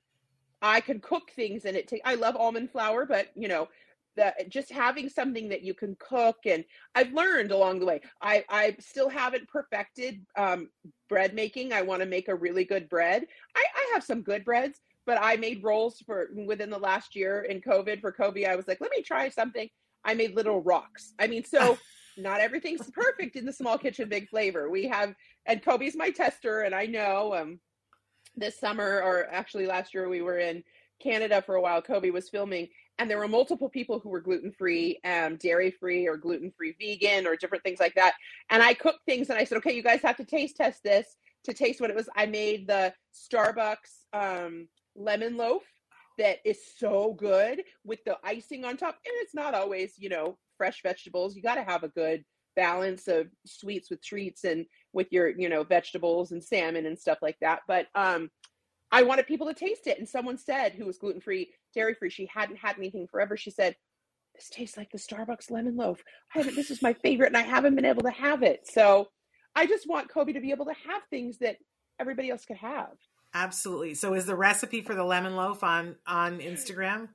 I could cook things and it take I love almond flour, but you know, the just having something that you can cook and I've learned along the way. I I still haven't perfected um, bread making. I want to make a really good bread. I, I have some good breads, but I made rolls for within the last year in COVID for Coby. I was like, let me try something. I made little rocks. I mean, so <laughs> not everything's perfect in the small kitchen, big flavor. We have, and Coby's my tester, and I know um, this summer, or actually last year, we were in Canada for a while. Coby was filming, and there were multiple people who were gluten free, um, dairy free, or gluten free vegan, or different things like that. And I cooked things, and I said, okay, you guys have to taste test this to taste what it was. I made the Starbucks um, lemon loaf that is so good with the icing on top, and it's not always, you know, fresh vegetables. You got to have a good balance of sweets with treats and with your, you know, vegetables and salmon and stuff like that. But um, I wanted people to taste it. And someone said, who was gluten free, dairy free, she hadn't had anything forever. She said, This tastes like the Starbucks lemon loaf. I haven't, this is my favorite, and I haven't been able to have it. So I just want Coby to be able to have things that everybody else could have. Absolutely. So is the recipe for the lemon loaf on on Instagram?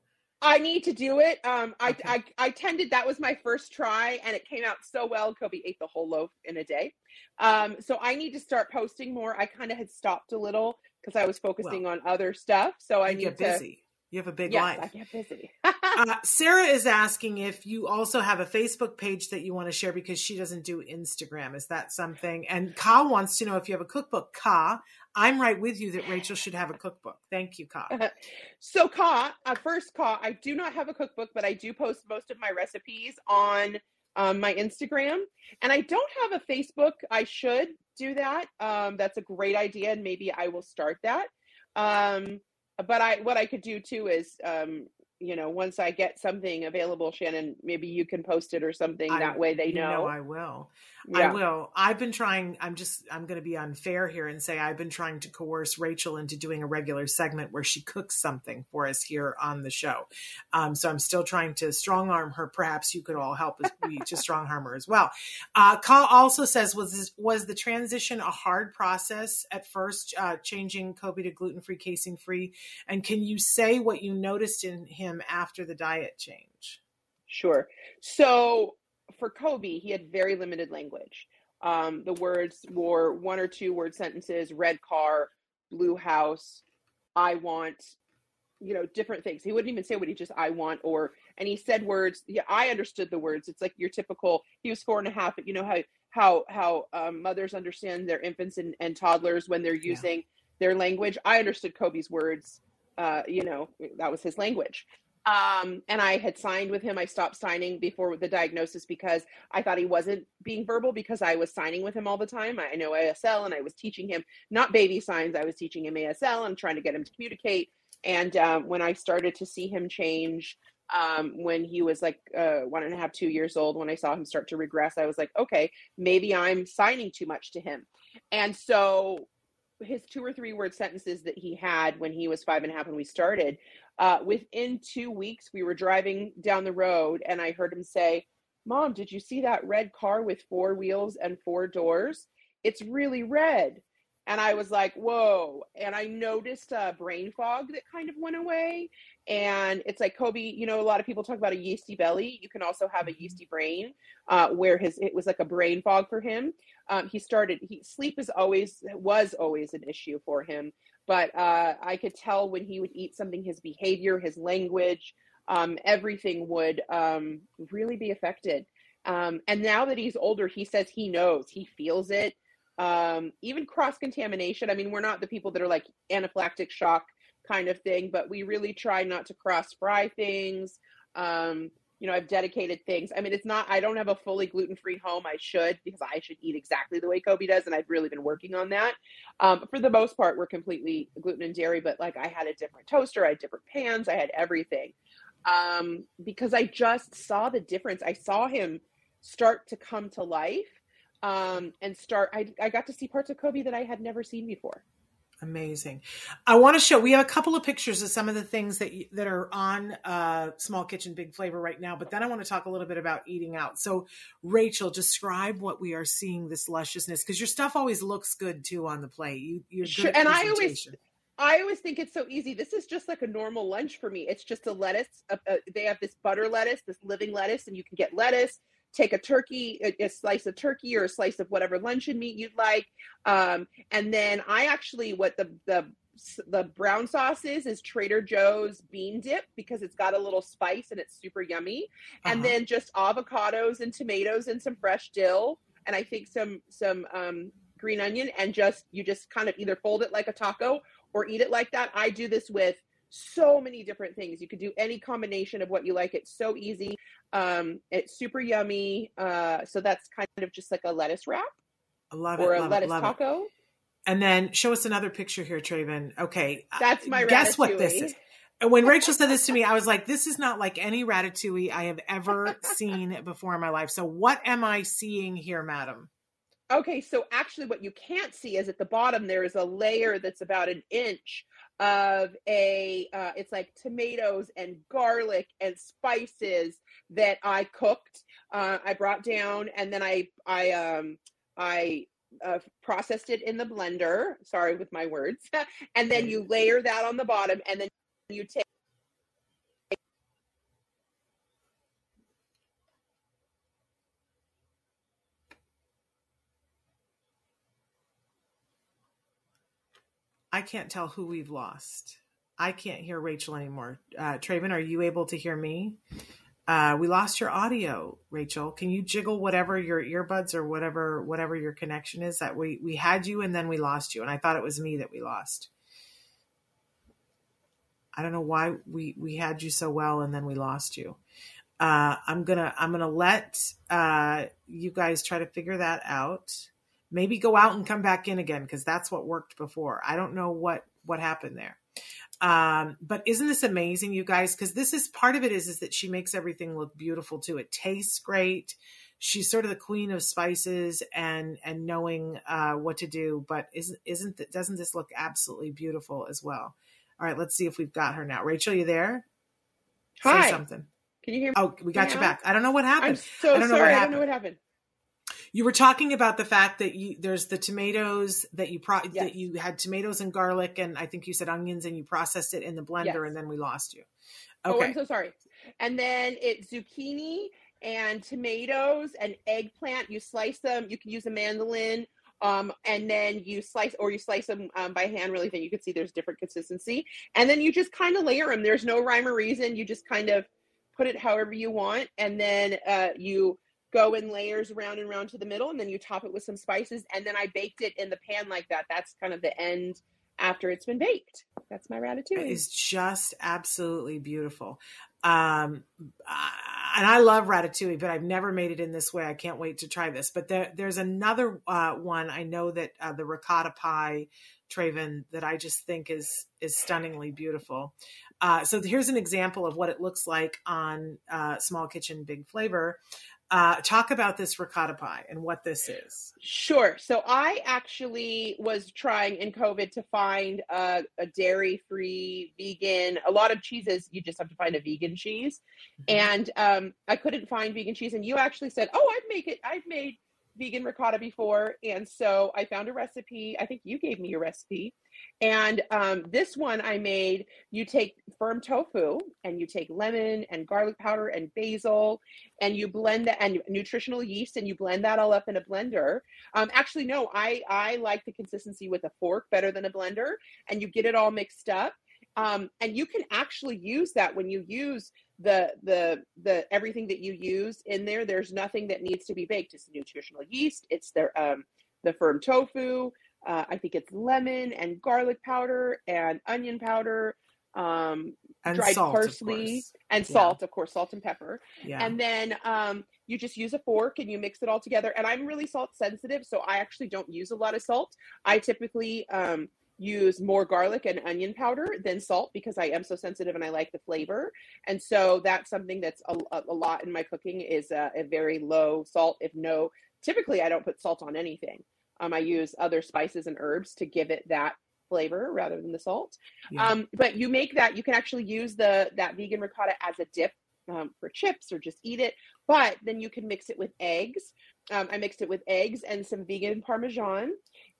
I need to do it. Um, I, okay. I, I tended that was my first try, and it came out so well. Coby ate the whole loaf in a day. Um, so I need to start posting more. I kind of had stopped a little because I was focusing well, on other stuff. So I need get to busy. You have a big yes, life. I get busy. <laughs> uh, Sarah is asking if you also have a Facebook page that you want to share because she doesn't do Instagram. Is that something? And Ka wants to know if you have a cookbook. Ka, I'm right with you that Rachel should have a cookbook. Thank you, Ka. <laughs> so, Ka, uh, first, Ka, I do not have a cookbook, but I do post most of my recipes on um, my Instagram. And I don't have a Facebook. I should do that. Um, that's a great idea, and maybe I will start that. Um, but I, what I could do too is um, you know, once I get something available, Shannon, maybe you can post it or something. I, that way they know. know I will. Yeah. I will. I've been trying, I'm just, I'm going to be unfair here and say I've been trying to coerce Rachel into doing a regular segment where she cooks something for us here on the show. Um, so I'm still trying to strong arm her. Perhaps you could all help me to strong arm her as well. Uh, Kyle also says, was this, was the transition a hard process at first, uh, changing Coby to gluten free, casein free? And can you say what you noticed in him after the diet change? Sure. So for Coby, he had very limited language. Um, the words were one or two word sentences, red car, blue house, I want, you know, different things. He wouldn't even say what he just I want or and he said words. Yeah, I understood the words. It's like your typical he was four and a half, but you know how how how um, mothers understand their infants and, and toddlers when they're using yeah. their language. I understood Coby's words. Uh, you know, that was his language. Um, and I had signed with him. I stopped signing before the diagnosis because I thought he wasn't being verbal because I was signing with him all the time. I know ASL and I was teaching him not baby signs. I was teaching him ASL and trying to get him to communicate. And um, when I started to see him change, um, when he was like uh, one and a half, two years old, when I saw him start to regress, I was like, okay, maybe I'm signing too much to him. And so his two or three word sentences that he had when he was five and a half when we started uh, within two weeks, we were driving down the road and I heard him say, Mom, did you see that red car with four wheels and four doors? It's really red. And I was like, whoa. And I noticed a brain fog that kind of went away. And it's like Coby, you know, a lot of people talk about a yeasty belly. You can also have a mm-hmm. yeasty brain, uh, where his it was like a brain fog for him. Um, he started he sleep is always was always an issue for him but uh, I could tell when he would eat something, his behavior, his language, um, everything would um, really be affected. Um, and now that he's older, he says he knows, he feels it. Um, even cross contamination. I mean, we're not the people that are like anaphylactic shock kind of thing, but we really try not to cross fry things. You know, I've dedicated things. I mean, it's not, I don't have a fully gluten free home. I should because I should eat exactly the way Coby does. And I've really been working on that. Um, for the most part, we're completely gluten and dairy, but like I had a different toaster, I had different pans, I had everything um, because I just saw the difference. I saw him start to come to life um, and start. I, I got to see parts of Coby that I had never seen before. Amazing. I want to show. We have a couple of pictures of some of the things that that are on uh, Small Kitchen Big Flavor right now. But then I want to talk a little bit about eating out. So, Rachel, describe what we are seeing this lusciousness because your stuff always looks good too on the plate. You, you're sure, and I always. I always think it's so easy. This is just like a normal lunch for me. It's just a lettuce. A, a, they have this butter lettuce, this living lettuce, and you can get lettuce, take a turkey, a, a, slice of turkey or a slice of whatever luncheon meat you'd like. Um, and then I actually, what the, the, the brown sauce is, is Trader Joe's bean dip because it's got a little spice and it's super yummy. Uh-huh. And then just avocados and tomatoes and some fresh dill. And I think some, some, um, green onion and just, you just kind of either fold it like a taco or eat it like that. I do this with so many different things. You could do any combination of what you like. It's so easy. Um, it's super yummy. Uh, so that's kind of just like a lettuce wrap. I love or it. Or a lettuce taco. It. And then show us another picture here, Traven. Okay. That's my Guess what this is. And when Rachel said this to me, I was like, this is not like any ratatouille I have ever seen before in my life. So what am I seeing here, madam? Okay, so actually what you can't see is at the bottom there is a layer that's about an inch of a uh, it's like tomatoes and garlic and spices that I cooked. Uh, I brought down and then I I um I uh, processed it in the blender. Sorry with my words. <laughs> and then you layer that on the bottom, and then you take. I can't tell who we've lost. I can't hear Rachel anymore. Uh, Traven, are you able to hear me? Uh, we lost your audio, Rachel. Can you jiggle whatever your earbuds or whatever whatever your connection is? That we we had you and then we lost you, and I thought it was me that we lost. I don't know why we we had you so well and then we lost you. Uh, I'm gonna I'm gonna let uh, you guys try to figure that out. Maybe go out and come back in again because that's what worked before. I don't know what what happened there. Um, but isn't this amazing, you guys? Because this is part of it is is that she makes everything look beautiful too. It tastes great. She's sort of the queen of spices and and knowing uh, what to do. But isn't isn't that doesn't this look absolutely beautiful as well? All right, let's see if we've got her now. Rachel, you there? Hi. Say something. Can you hear me? Oh, we got you back. I don't know what happened. I'm so I don't sorry. I don't know what happened you were talking about the fact that you there's the tomatoes that you pro- yes. that you had tomatoes and garlic and I think you said onions and you processed it in the blender yes. and then we lost you. Okay. Oh, I'm so sorry. And then it's zucchini and tomatoes and eggplant. You slice them. You can use a mandolin. Um, and then you slice or you slice them um, by hand really thin. You can see there's different consistency. And then you just kind of layer them. There's no rhyme or reason. You just kind of put it however you want. And then uh, you go in layers around and around to the middle and then you top it with some spices and then I baked it in the pan like that. That's kind of the end after it's been baked. That's my ratatouille. It's just absolutely beautiful. Um, and I love ratatouille, but I've never made it in this way. I can't wait to try this. But there, there's another uh, one I know that uh, the ricotta pie, Traven, that I just think is is stunningly beautiful. Uh, so here's an example of what it looks like on uh, Small Kitchen Big Flavor. Uh, talk about this ricotta pie and what this is. Sure. So I actually was trying in COVID to find a, a dairy-free, vegan. A lot of cheeses, you just have to find a vegan cheese, mm-hmm. and um, I couldn't find vegan cheese. And you actually said, "Oh, I've make it. I've made vegan ricotta before," and so I found a recipe. I think you gave me a recipe, and um, this one I made, you take firm tofu and you take lemon and garlic powder and basil and you blend that and nutritional yeast and you blend that all up in a blender. Um, actually, no, I, I like the consistency with a fork better than a blender and you get it all mixed up. Um, and you can actually use that when you use the the the everything that you use in there. There's nothing that needs to be baked. It's nutritional yeast. It's their um, the firm tofu uh, I think it's lemon and garlic powder and onion powder, um, and dried salt, parsley and salt, yeah. of course, salt and pepper. Yeah. And then um, you just use a fork and you mix it all together. And I'm really salt sensitive, so I actually don't use a lot of salt. I typically um, use more garlic and onion powder than salt because I am so sensitive and I like the flavor. And so that's something that's a, a lot in my cooking is a, a, very low salt, if no. Typically, I don't put salt on anything. Um, I use other spices and herbs to give it that flavor rather than the salt. Yeah. Um, but you make that you can actually use the that vegan ricotta as a dip um, for chips or just eat it. But then you can mix it with eggs. Um, I mixed it with eggs and some vegan parmesan,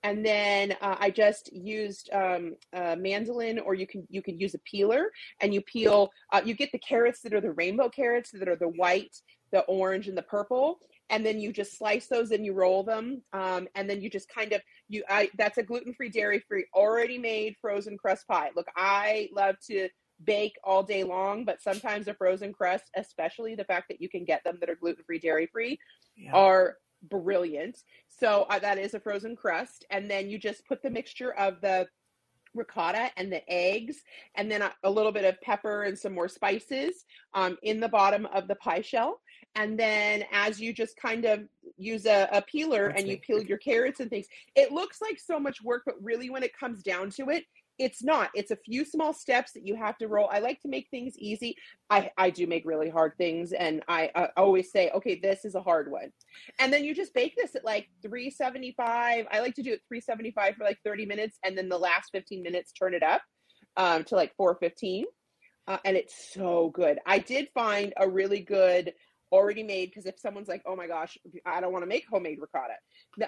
and then uh, I just used um, a mandolin, or you can you can use a peeler, and you peel. Uh, you get the carrots that are the rainbow carrots that are the white, the orange, and the purple, and then you just slice those and you roll them, um, and then you just kind of you. I that's a gluten free, dairy free, already made frozen crust pie. Look, I love to bake all day long, but sometimes a frozen crust, especially the fact that you can get them that are gluten free, dairy free, yeah. are brilliant. So uh, that is a frozen crust. And then you just put the mixture of the ricotta and the eggs, and then a, a little bit of pepper and some more spices um, in the bottom of the pie shell. And then as you just kind of use a, a peeler and you peel your carrots and things, it looks like so much work, but really when it comes down to it, it's not. It's a few small steps that you have to roll. I like to make things easy. I i do make really hard things and i, I always say okay this is a hard one. And then you just bake this at like 375 i like to do it 375 for like 30 minutes and then the last 15 minutes turn it up um, to like 415 uh, and it's so good. I did find a really good already made because if someone's like oh my gosh i don't want to make homemade ricotta.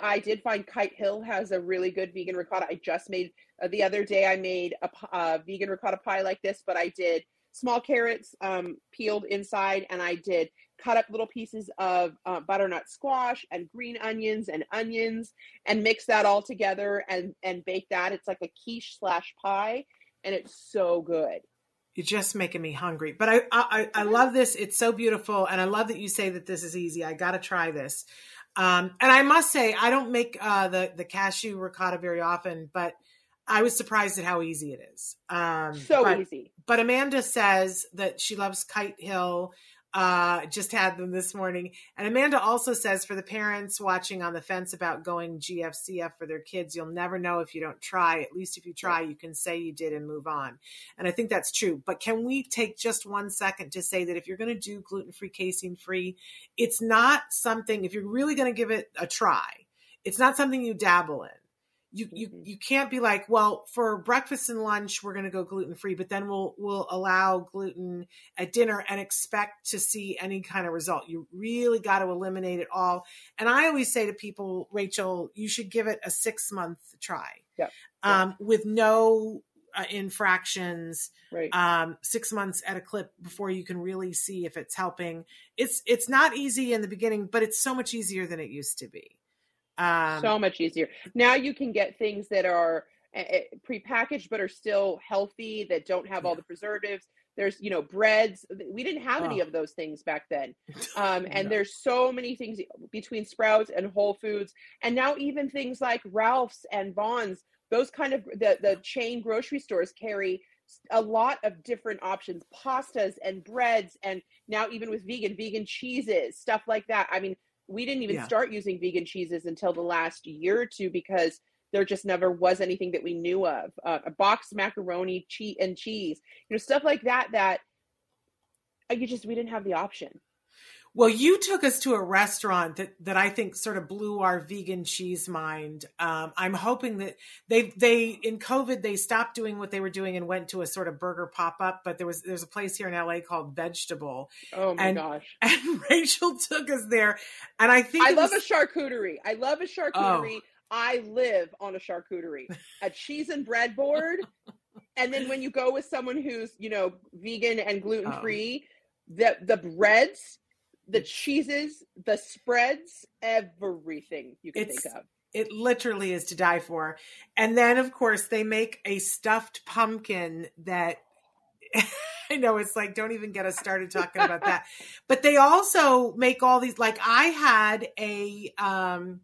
I did find kite hill has a really good vegan ricotta. I just made uh, the other day i made a, a, vegan ricotta pie like this but i did small carrots um, peeled inside and i did cut up little pieces of uh, butternut squash and green onions and onions and mix that all together and and bake that. It's like a quiche slash pie and it's so good you're just making me hungry. But I, I, I love this. It's so beautiful, and I love that you say that this is easy. I got to try this. Um, and I must say, I don't make uh, the the cashew ricotta very often, but I was surprised at how easy it is. Um, so but, easy. But Amanda says that she loves Kite Hill uh, just had them this morning. And Amanda also says for the parents watching on the fence about going GFCF for their kids, you'll never know if you don't try. At least if you try, you can say you did and move on. And I think that's true. But can we take just one second to say that if you're going to do gluten free, casein free, it's not something, if you're really going to give it a try, it's not something you dabble in you you mm-hmm. you can't be like well for breakfast and lunch we're going to go gluten free but then we'll we'll allow gluten at dinner and expect to see any kind of result you really got to eliminate it all and i always say to people rachel you should give it a six month try yeah. um, with no uh, infractions right. um, six months at a clip before you can really see if it's helping it's it's not easy in the beginning but it's so much easier than it used to be um, so much easier. Now you can get things that are uh, prepackaged but are still healthy that don't have all the preservatives. There's, you know, breads. We didn't have oh. any of those things back then. <laughs> Um, and no. there's so many things between Sprouts and Whole Foods, and now even things like Ralph's and Vons. Those kind of the the chain grocery stores carry a lot of different options, pastas and breads, and now even with vegan, vegan cheeses, stuff like that. I mean, we didn't even yeah. start using vegan cheeses until the last year or two because there just never was anything that we knew of. Uh, a boxed macaroni, cheese and cheese, you know, stuff like that. That uh, you just we didn't have the option. Well, you took us to a restaurant that, that I think sort of blew our vegan cheese mind. Um, I'm hoping that they they in COVID they stopped doing what they were doing and went to a sort of burger pop up. But there was there's a place here in LA called Vegetable. Oh my and, gosh! <laughs> And Rachel took us there, and I think I love was, a charcuterie. I love a charcuterie. Oh. I live on a charcuterie, a cheese and bread board, and then when you go with someone who's you know vegan and gluten free, oh. the the breads the cheeses, the spreads, everything you can it's, think of. It literally is to die for. And then, of course, they make a stuffed pumpkin that <laughs> I know it's like, don't even get us started talking about that. <laughs> But they also make all these, like, I had a, um,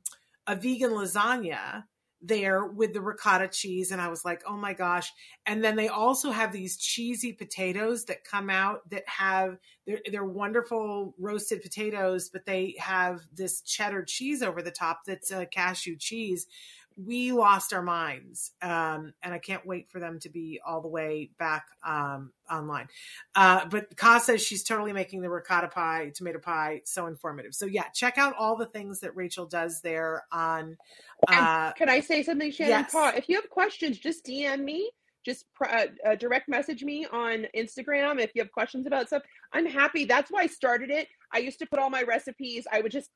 a vegan lasagna there with the ricotta cheese and I was like, "Oh my gosh." And then they also have these cheesy potatoes that come out that have they're, they're wonderful roasted potatoes, but they have this cheddar cheese over the top that's a cashew cheese we lost our minds um, and i can't wait for them to be all the way back um, online uh, but ka says she's totally making the ricotta pie tomato pie so informative so yeah check out all the things that rachel does there on uh, can i say something shannon yes. if you have questions just dm me just uh, uh, direct message me on Instagram if you have questions about stuff. I'm happy. That's why I started it. I used to put all my recipes. I would just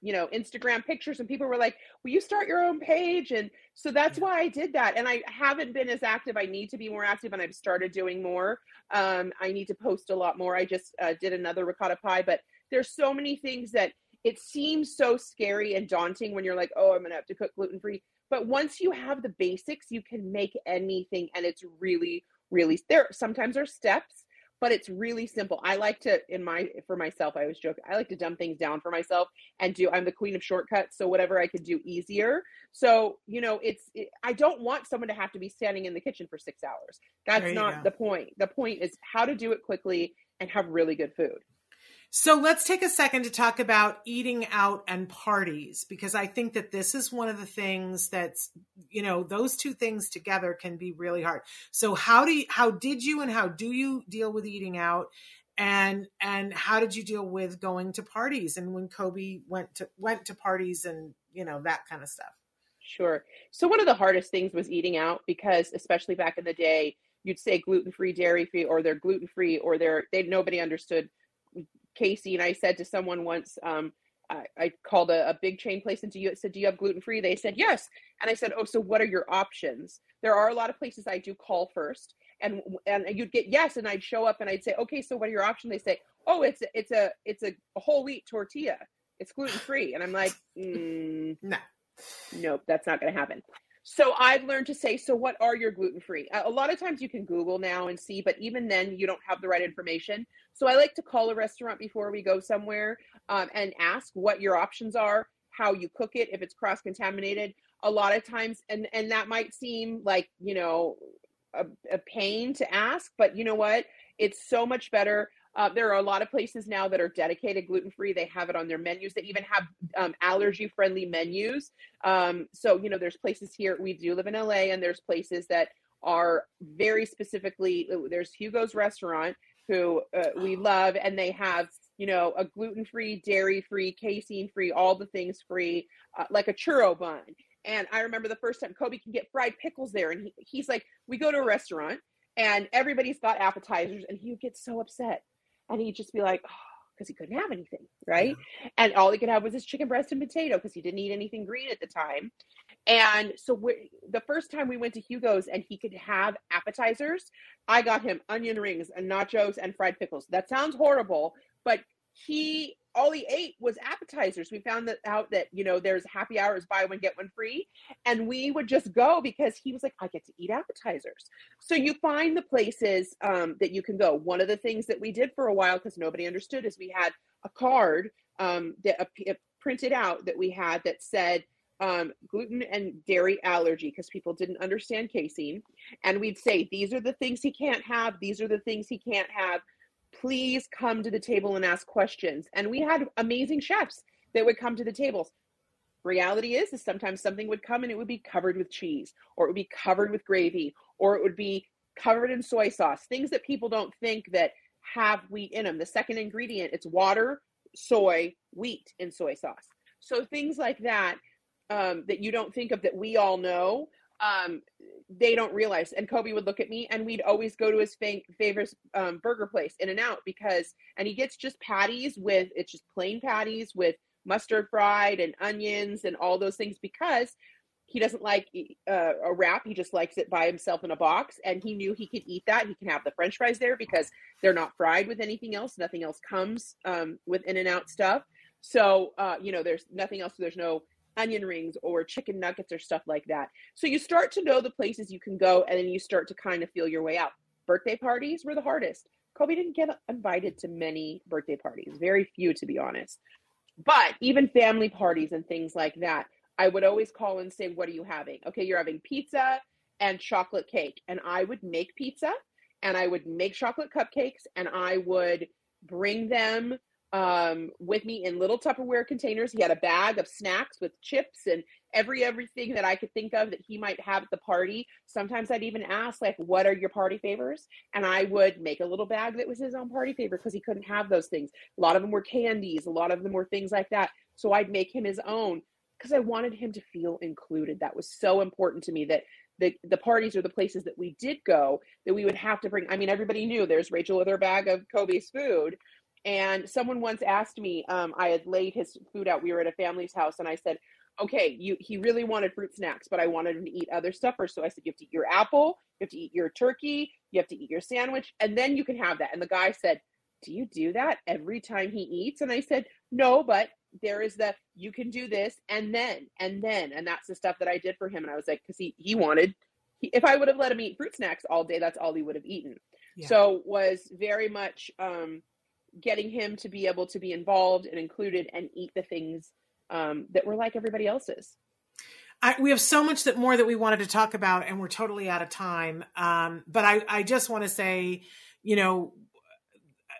you know instagram pictures and people were like will you start your own page? And so that's why i did that and i haven't been as active. I need to be more active and i've started doing more. Um, i need to post a lot more. I just uh, did another ricotta pie but there's so many things that it seems so scary and daunting when you're like oh i'm gonna have to cook gluten free but once you have the basics you can make anything and it's really really there sometimes are steps but it's really simple. I like to, in my, for myself, I always joke, I like to dumb things down for myself and do, I'm the queen of shortcuts. So whatever I could do easier. So, you know, it's, it, I don't want someone to have to be standing in the kitchen for six hours. That's not go. the point. The point is how to do it quickly and have really good food. So let's take a second to talk about eating out and parties because I think that this is one of the things that's you know those two things together can be really hard. So how do you, how did you and how do you deal with eating out and and how did you deal with going to parties and when Coby went to went to parties and you know that kind of stuff? Sure. So one of the hardest things was eating out because especially back in the day you'd say gluten free, dairy free, or they're gluten free, or they're they nobody understood Casey and I said to someone once, um, I, I, called a, a, big chain place into you. Said, "Do you have gluten free?" They said yes, and I said, "Oh, so what are your options?" There are a lot of places I do call first, and and you'd get yes, and I'd show up and I'd say, "Okay, so what are your options?" They say, "Oh, it's a, it's a it's a whole wheat tortilla. It's gluten free," and I'm like, <laughs> mm, "No, nope, that's not going to happen." So I've learned to say, so what are your gluten free? A lot of times you can Google now and see, but even then you don't have the right information. So I like to call a restaurant before we go somewhere um, and ask what your options are, how you cook it, if it's cross contaminated. A lot of times, and and that might seem like you know a, a pain to ask, but you know what? It's so much better uh, there are a lot of places now that are dedicated gluten free. They have it on their menus. They even have um, allergy friendly menus. Um, so, you know, there's places here, we do live in LA, and there's places that are very specifically, there's Hugo's restaurant who uh, we love, and they have, you know, a gluten free, dairy free, casein free, all the things free, uh, like a churro bun. And I remember the first time Coby can get fried pickles there, and he, he's like, we go to a restaurant and everybody's got appetizers, and he gets so upset and he'd just be like, oh, because he couldn't have anything, right? Yeah. And all he could have was his chicken breast and potato because he didn't eat anything green at the time. And so we, the first time we went to Hugo's and he could have appetizers, I got him onion rings and nachos and fried pickles. That sounds horrible, but he all he ate was appetizers. We found that out that you know there's happy hours buy one get one free, and we would just go because he was like, I get to eat appetizers. So you find the places um, that you can go. One of the things that we did for a while because nobody understood is we had a card um, that printed out that we had that said um, gluten and dairy allergy because people didn't understand casein, and we'd say these are the things he can't have. These are the things he can't have please come to the table and ask questions. And we had amazing chefs that would come to the tables. Reality is, is sometimes something would come and it would be covered with cheese, or it would be covered with gravy, or it would be covered in soy sauce. Things that people don't think that have wheat in them. The second ingredient, it's water, soy, wheat and soy sauce. So things like that um, that you don't think of that we all know um, they don't realize. And Coby would look at me, and we'd always go to his fa- favorite um, burger place, In and Out, because and he gets just patties with it's just plain patties with mustard fried and onions and all those things because he doesn't like uh, a wrap. He just likes it by himself in a box, and he knew he could eat that. He can have the French fries there because they're not fried with anything else. Nothing else comes um, with In and Out stuff. So uh, you know, there's nothing else. There's no onion rings or chicken nuggets or stuff like that. So you start to know the places you can go and then you start to kind of feel your way out. Birthday parties were the hardest. Coby didn't get invited to many birthday parties, very few to be honest. But even family parties and things like that, I would always call and say, What are you having? Okay, you're having pizza and chocolate cake. And I would make pizza and I would make chocolate cupcakes and I would bring them um, with me in little Tupperware containers. He had a bag of snacks with chips and every everything that I could think of that he might have at the party. Sometimes I'd even ask, like, what are your party favors? And I would make a little bag that was his own party favor because he couldn't have those things. A lot of them were candies, a lot of them were things like that. So I'd make him his own because I wanted him to feel included. That was so important to me that the the parties or the places that we did go that we would have to bring. I mean, everybody knew there's Rachel with her bag of Coby's food. And someone once asked me, um, I had laid his food out. We were at a family's house, and I said, okay, you he really wanted fruit snacks, but I wanted him to eat other stuff first. So I said, you have to eat your apple, you have to eat your turkey, you have to eat your sandwich, and then you can have that. And the guy said, Do you do that every time he eats? And I said, No, but there is the you can do this and then and then and that's the stuff that I did for him. And I was like, because he he wanted he, if I would have let him eat fruit snacks all day, that's all he would have eaten. Yeah. So was very much um getting him to be able to be involved and included and eat the things um, that were like everybody else's. I, we have so much that more that we wanted to talk about, and we're totally out of time. Um, but I, I just want to say, you know,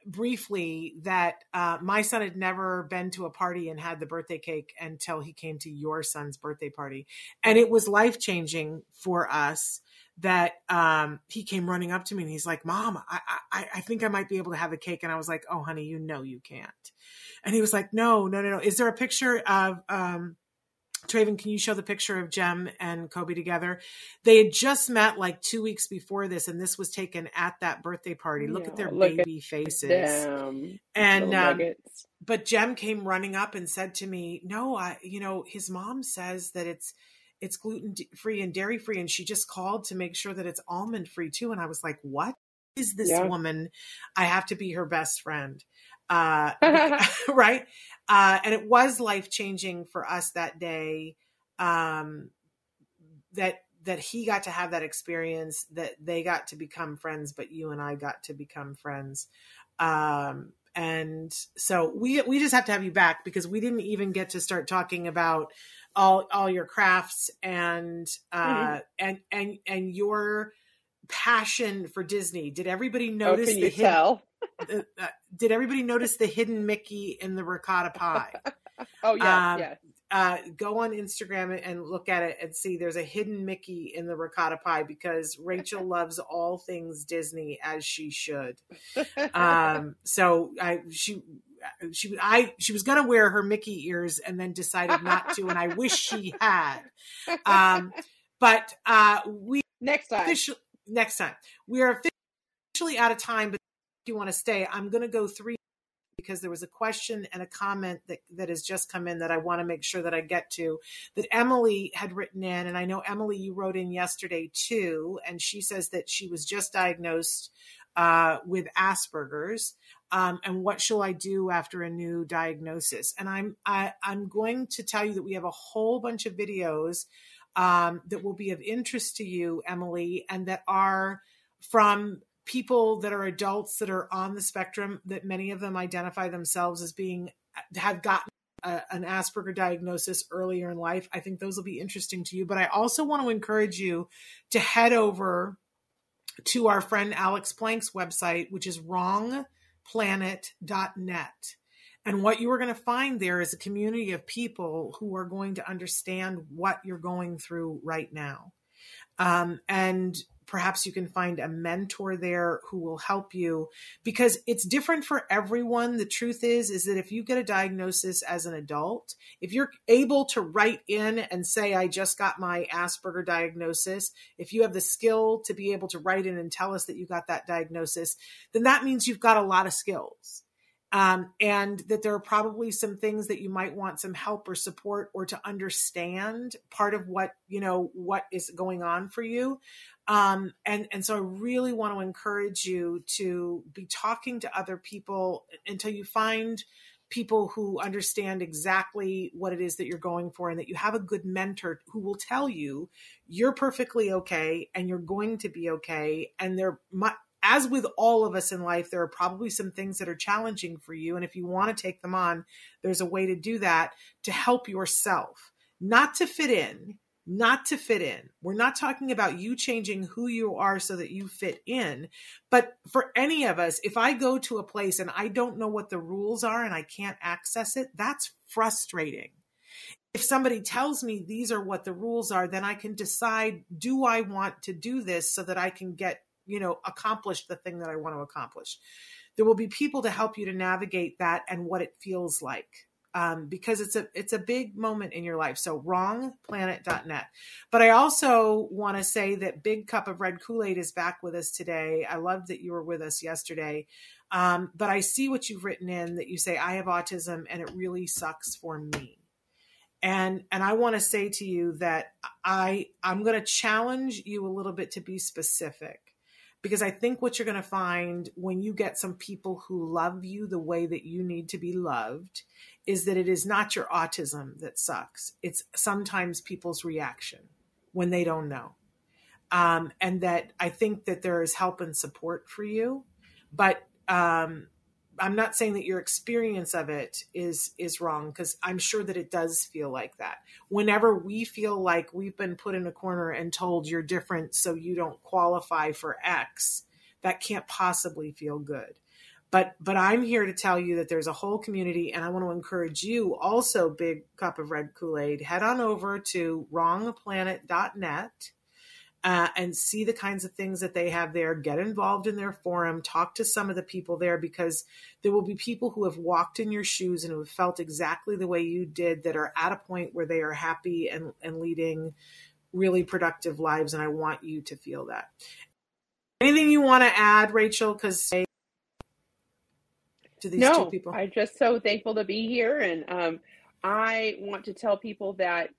briefly that uh, my son had never been to a party and had the birthday cake until he came to your son's birthday party, and it was life changing for us. That um, he came running up to me and he's like, "Mom, I, I I think I might be able to have a cake," and I was like, "Oh, honey, you know you can't." And he was like, no, no, no, no. Is there a picture of, um, Traven, can you show the picture of Jem and Coby together? They had just met like two weeks before this, and this was taken at that birthday party. Look yeah, at their look baby at faces. Them. And um, but Jem came running up and said to me, "No, I, you know, his mom says that it's it's gluten free and dairy free, and she just called to make sure that it's almond free too." And I was like, "What is this yeah. woman? I have to be her best friend." <laughs> uh, <laughs> right? Uh, and it was life changing for us that day. Um, that that he got to have that experience, that they got to become friends, but you and I got to become friends. Um, and so we we just have to have you back because we didn't even get to start talking about all all your crafts and uh, mm-hmm. and and and your passion for Disney. Did everybody notice oh, the hidden, uh, uh, did everybody notice the hidden Mickey in the ricotta pie? <laughs> oh yeah, um, yeah. Uh, go on Instagram and look at it and see there's a hidden Mickey in the ricotta pie because Rachel <laughs> loves all things Disney as she should. <laughs> Um, so I she she I she was gonna wear her Mickey ears and then decided not to, and I wish she had. Um, but uh, we next time next time. We are officially out of time, but if you want to stay, I'm going to go three because there was a question and a comment that, that has just come in that I want to make sure that I get to that Emily had written in. And I know, Emily, you wrote in yesterday too. And she says that she was just diagnosed uh, with Asperger's. Um, and what shall I do after a new diagnosis? And I'm I, I'm going to tell you that we have a whole bunch of videos um, that will be of interest to you, Emily, and that are from people that are adults that are on the spectrum, that many of them identify themselves as being, have gotten a, an Asperger diagnosis earlier in life. I think those will be interesting to you. But I also want to encourage you to head over to our friend Alex Plank's website, which is wrongplanet.net. And what you are going to find there is a community of people who are going to understand what you're going through right now. Um, and perhaps you can find a mentor there who will help you. Because it's different for everyone. The truth is is that if you get a diagnosis as an adult if you're able to write in and say i just got my asperger diagnosis if you have the skill to be able to write in and tell us that you got that diagnosis then that means you've got a lot of skills um, and that there are probably some things that you might want some help or support or to understand part of what you know what is going on for you. Um, and and so i really want to encourage you to be talking to other people until you find people who understand exactly what it is that you're going for and that you have a good mentor who will tell you you're perfectly okay and you're going to be okay and there as with all of us in life, there are probably some things that are challenging for you. And if you want to take them on, there's a way to do that to help yourself, not to fit in, not to fit in. We're not talking about you changing who you are so that you fit in. But for any of us, if I go to a place and I don't know what the rules are and I can't access it, that's frustrating. If somebody tells me these are what the rules are, then I can decide do I want to do this so that I can get, you know, accomplish the thing that I want to accomplish. There will be people to help you to navigate that and what it feels like um, because it's a it's a big moment in your life. So wrongplanet.net. But I also want to say that Big Cup of Red Kool Aid is back with us today. I love that you were with us yesterday. Um, but I see what you've written in that you say I have autism and it really sucks for me. And and I want to say to you that I I'm going to challenge you a little bit to be specific because I think what you're going to find when you get some people who love you the way that you need to be loved is that it is not your autism that sucks. It's sometimes people's reaction when they don't know. Um, and that I think that there is help and support for you, but um, I'm not saying that your experience of it is is wrong because I'm sure that it does feel like that. Whenever we feel like we've been put in a corner and told you're different, so you don't qualify for X, that can't possibly feel good but but i'm here to tell you that there's a whole community and i want to encourage you also big cup of red kool-aid head on over to wrongplanet.net uh, and see the kinds of things that they have there get involved in their forum talk to some of the people there because there will be people who have walked in your shoes and who have felt exactly the way you did that are at a point where they are happy and, and leading really productive lives and i want you to feel that anything you want to add rachel because to these no, two people? I'm just so thankful to be here. And um, I want to tell people that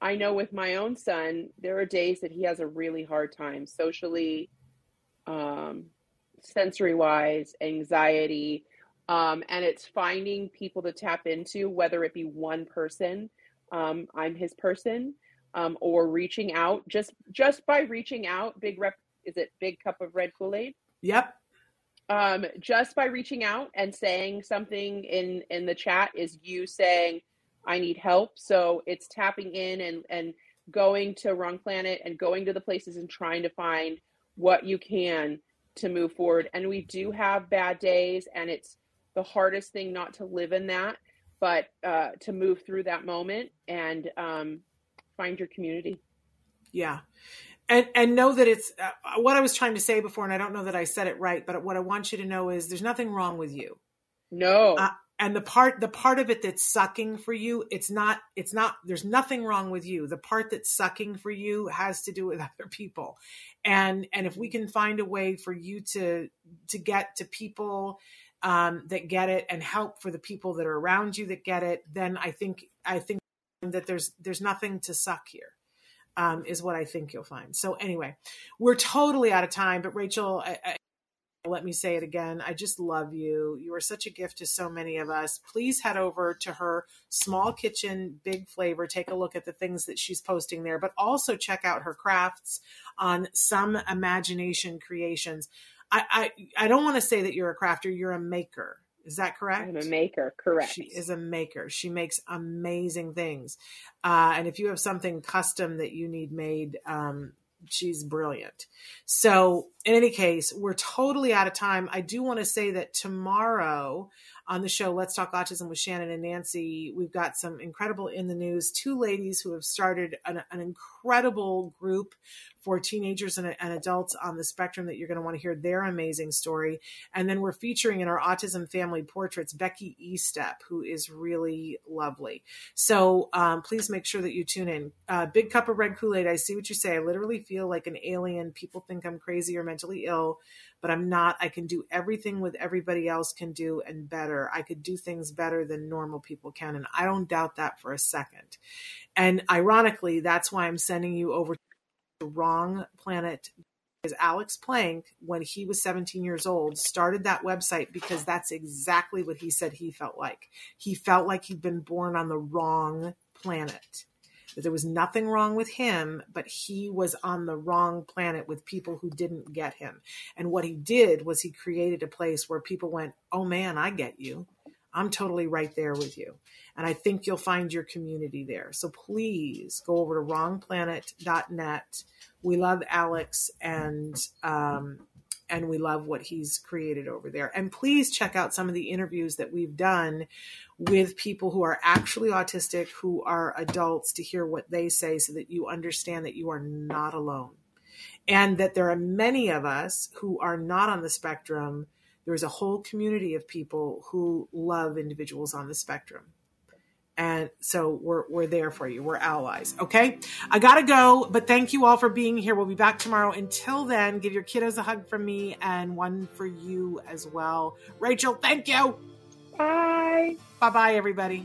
I know with my own son, there are days that he has a really hard time socially, um, sensory wise, anxiety. Um, and it's finding people to tap into, whether it be one person, um, I'm his person, um, or reaching out. Just just by reaching out, big rep is it big cup of red Kool Aid? Yep um, just by reaching out and saying something in in the chat is you saying I need help. So it's tapping in and and going to Wrong Planet and going to the places and trying to find what you can to move forward. And we do have bad days, and it's the hardest thing not to live in that, but uh, to move through that moment and um, find your community. Yeah and and know that it's uh, what I was trying to say before, and I don't know that I said it right, but what I want you to know is there's nothing wrong with you. No. Uh, and the part the part of it that's sucking for you, it's not it's not there's nothing wrong with you. The part that's sucking for you has to do with <laughs> other people. And and if we can find a way for you to to get to people um, that get it and help for the people that are around you that get it, then I think I think that there's there's nothing to suck here um, is what I think you'll find. So anyway, we're totally out of time. But Rachel, I, let me say it again. I just love you. You are such a gift to so many of us. Please head over to her small kitchen, big flavor. Take a look at the things that she's posting there, but also check out her crafts on some imagination creations. I, I, I don't want to say that you're a crafter, you're a maker. Is that correct? I'm a maker, correct. She is a maker. She makes amazing things. Uh, and if you have something custom that you need made, um, she's brilliant. So, in any case, we're totally out of time. I do want to say that tomorrow on the show, Let's Talk Autism with Shannon and Nancy, we've got some incredible in the news. Two ladies who have started an, an incredible group for teenagers and, and, adults on the spectrum that you're going to want to hear their amazing story. And then we're featuring in our autism family portraits Becky Estep, who is really lovely. So um, please make sure that you tune in. Uh, Big Cup of Red Kool Aid. I see what you say. I literally feel like an alien. People think I'm crazy or mentally ill, but I'm not. I can do everything with everybody else can do and better. I could do things better than normal people can. And I don't doubt that for a second. And ironically, that's why I'm sending you over to the wrong planet is Alex Plank, when he was 17 years old, started that website because that's exactly what he said he felt like. He felt like he'd been born on the wrong planet. That there was nothing wrong with him, but he was on the wrong planet with people who didn't get him. And what he did was he created a place where people went, Oh man, I get you. I'm totally right there with you. And I think you'll find your community there. So please go over to wrongplanet.net. We love Alex and um, and we love what he's created over there. And please check out some of the interviews that we've done with people who are actually autistic, who are adults, to hear what they say so that you understand that you are not alone. And that there are many of us who are not on the spectrum. There's a whole community of people who love individuals on the spectrum. And so we're, we're there for you. We're allies. Okay. I got to go, but thank you all for being here. We'll be back tomorrow. Until then, give your kiddos a hug from me and one for you as well. Rachel, thank you. Bye. Bye bye, everybody.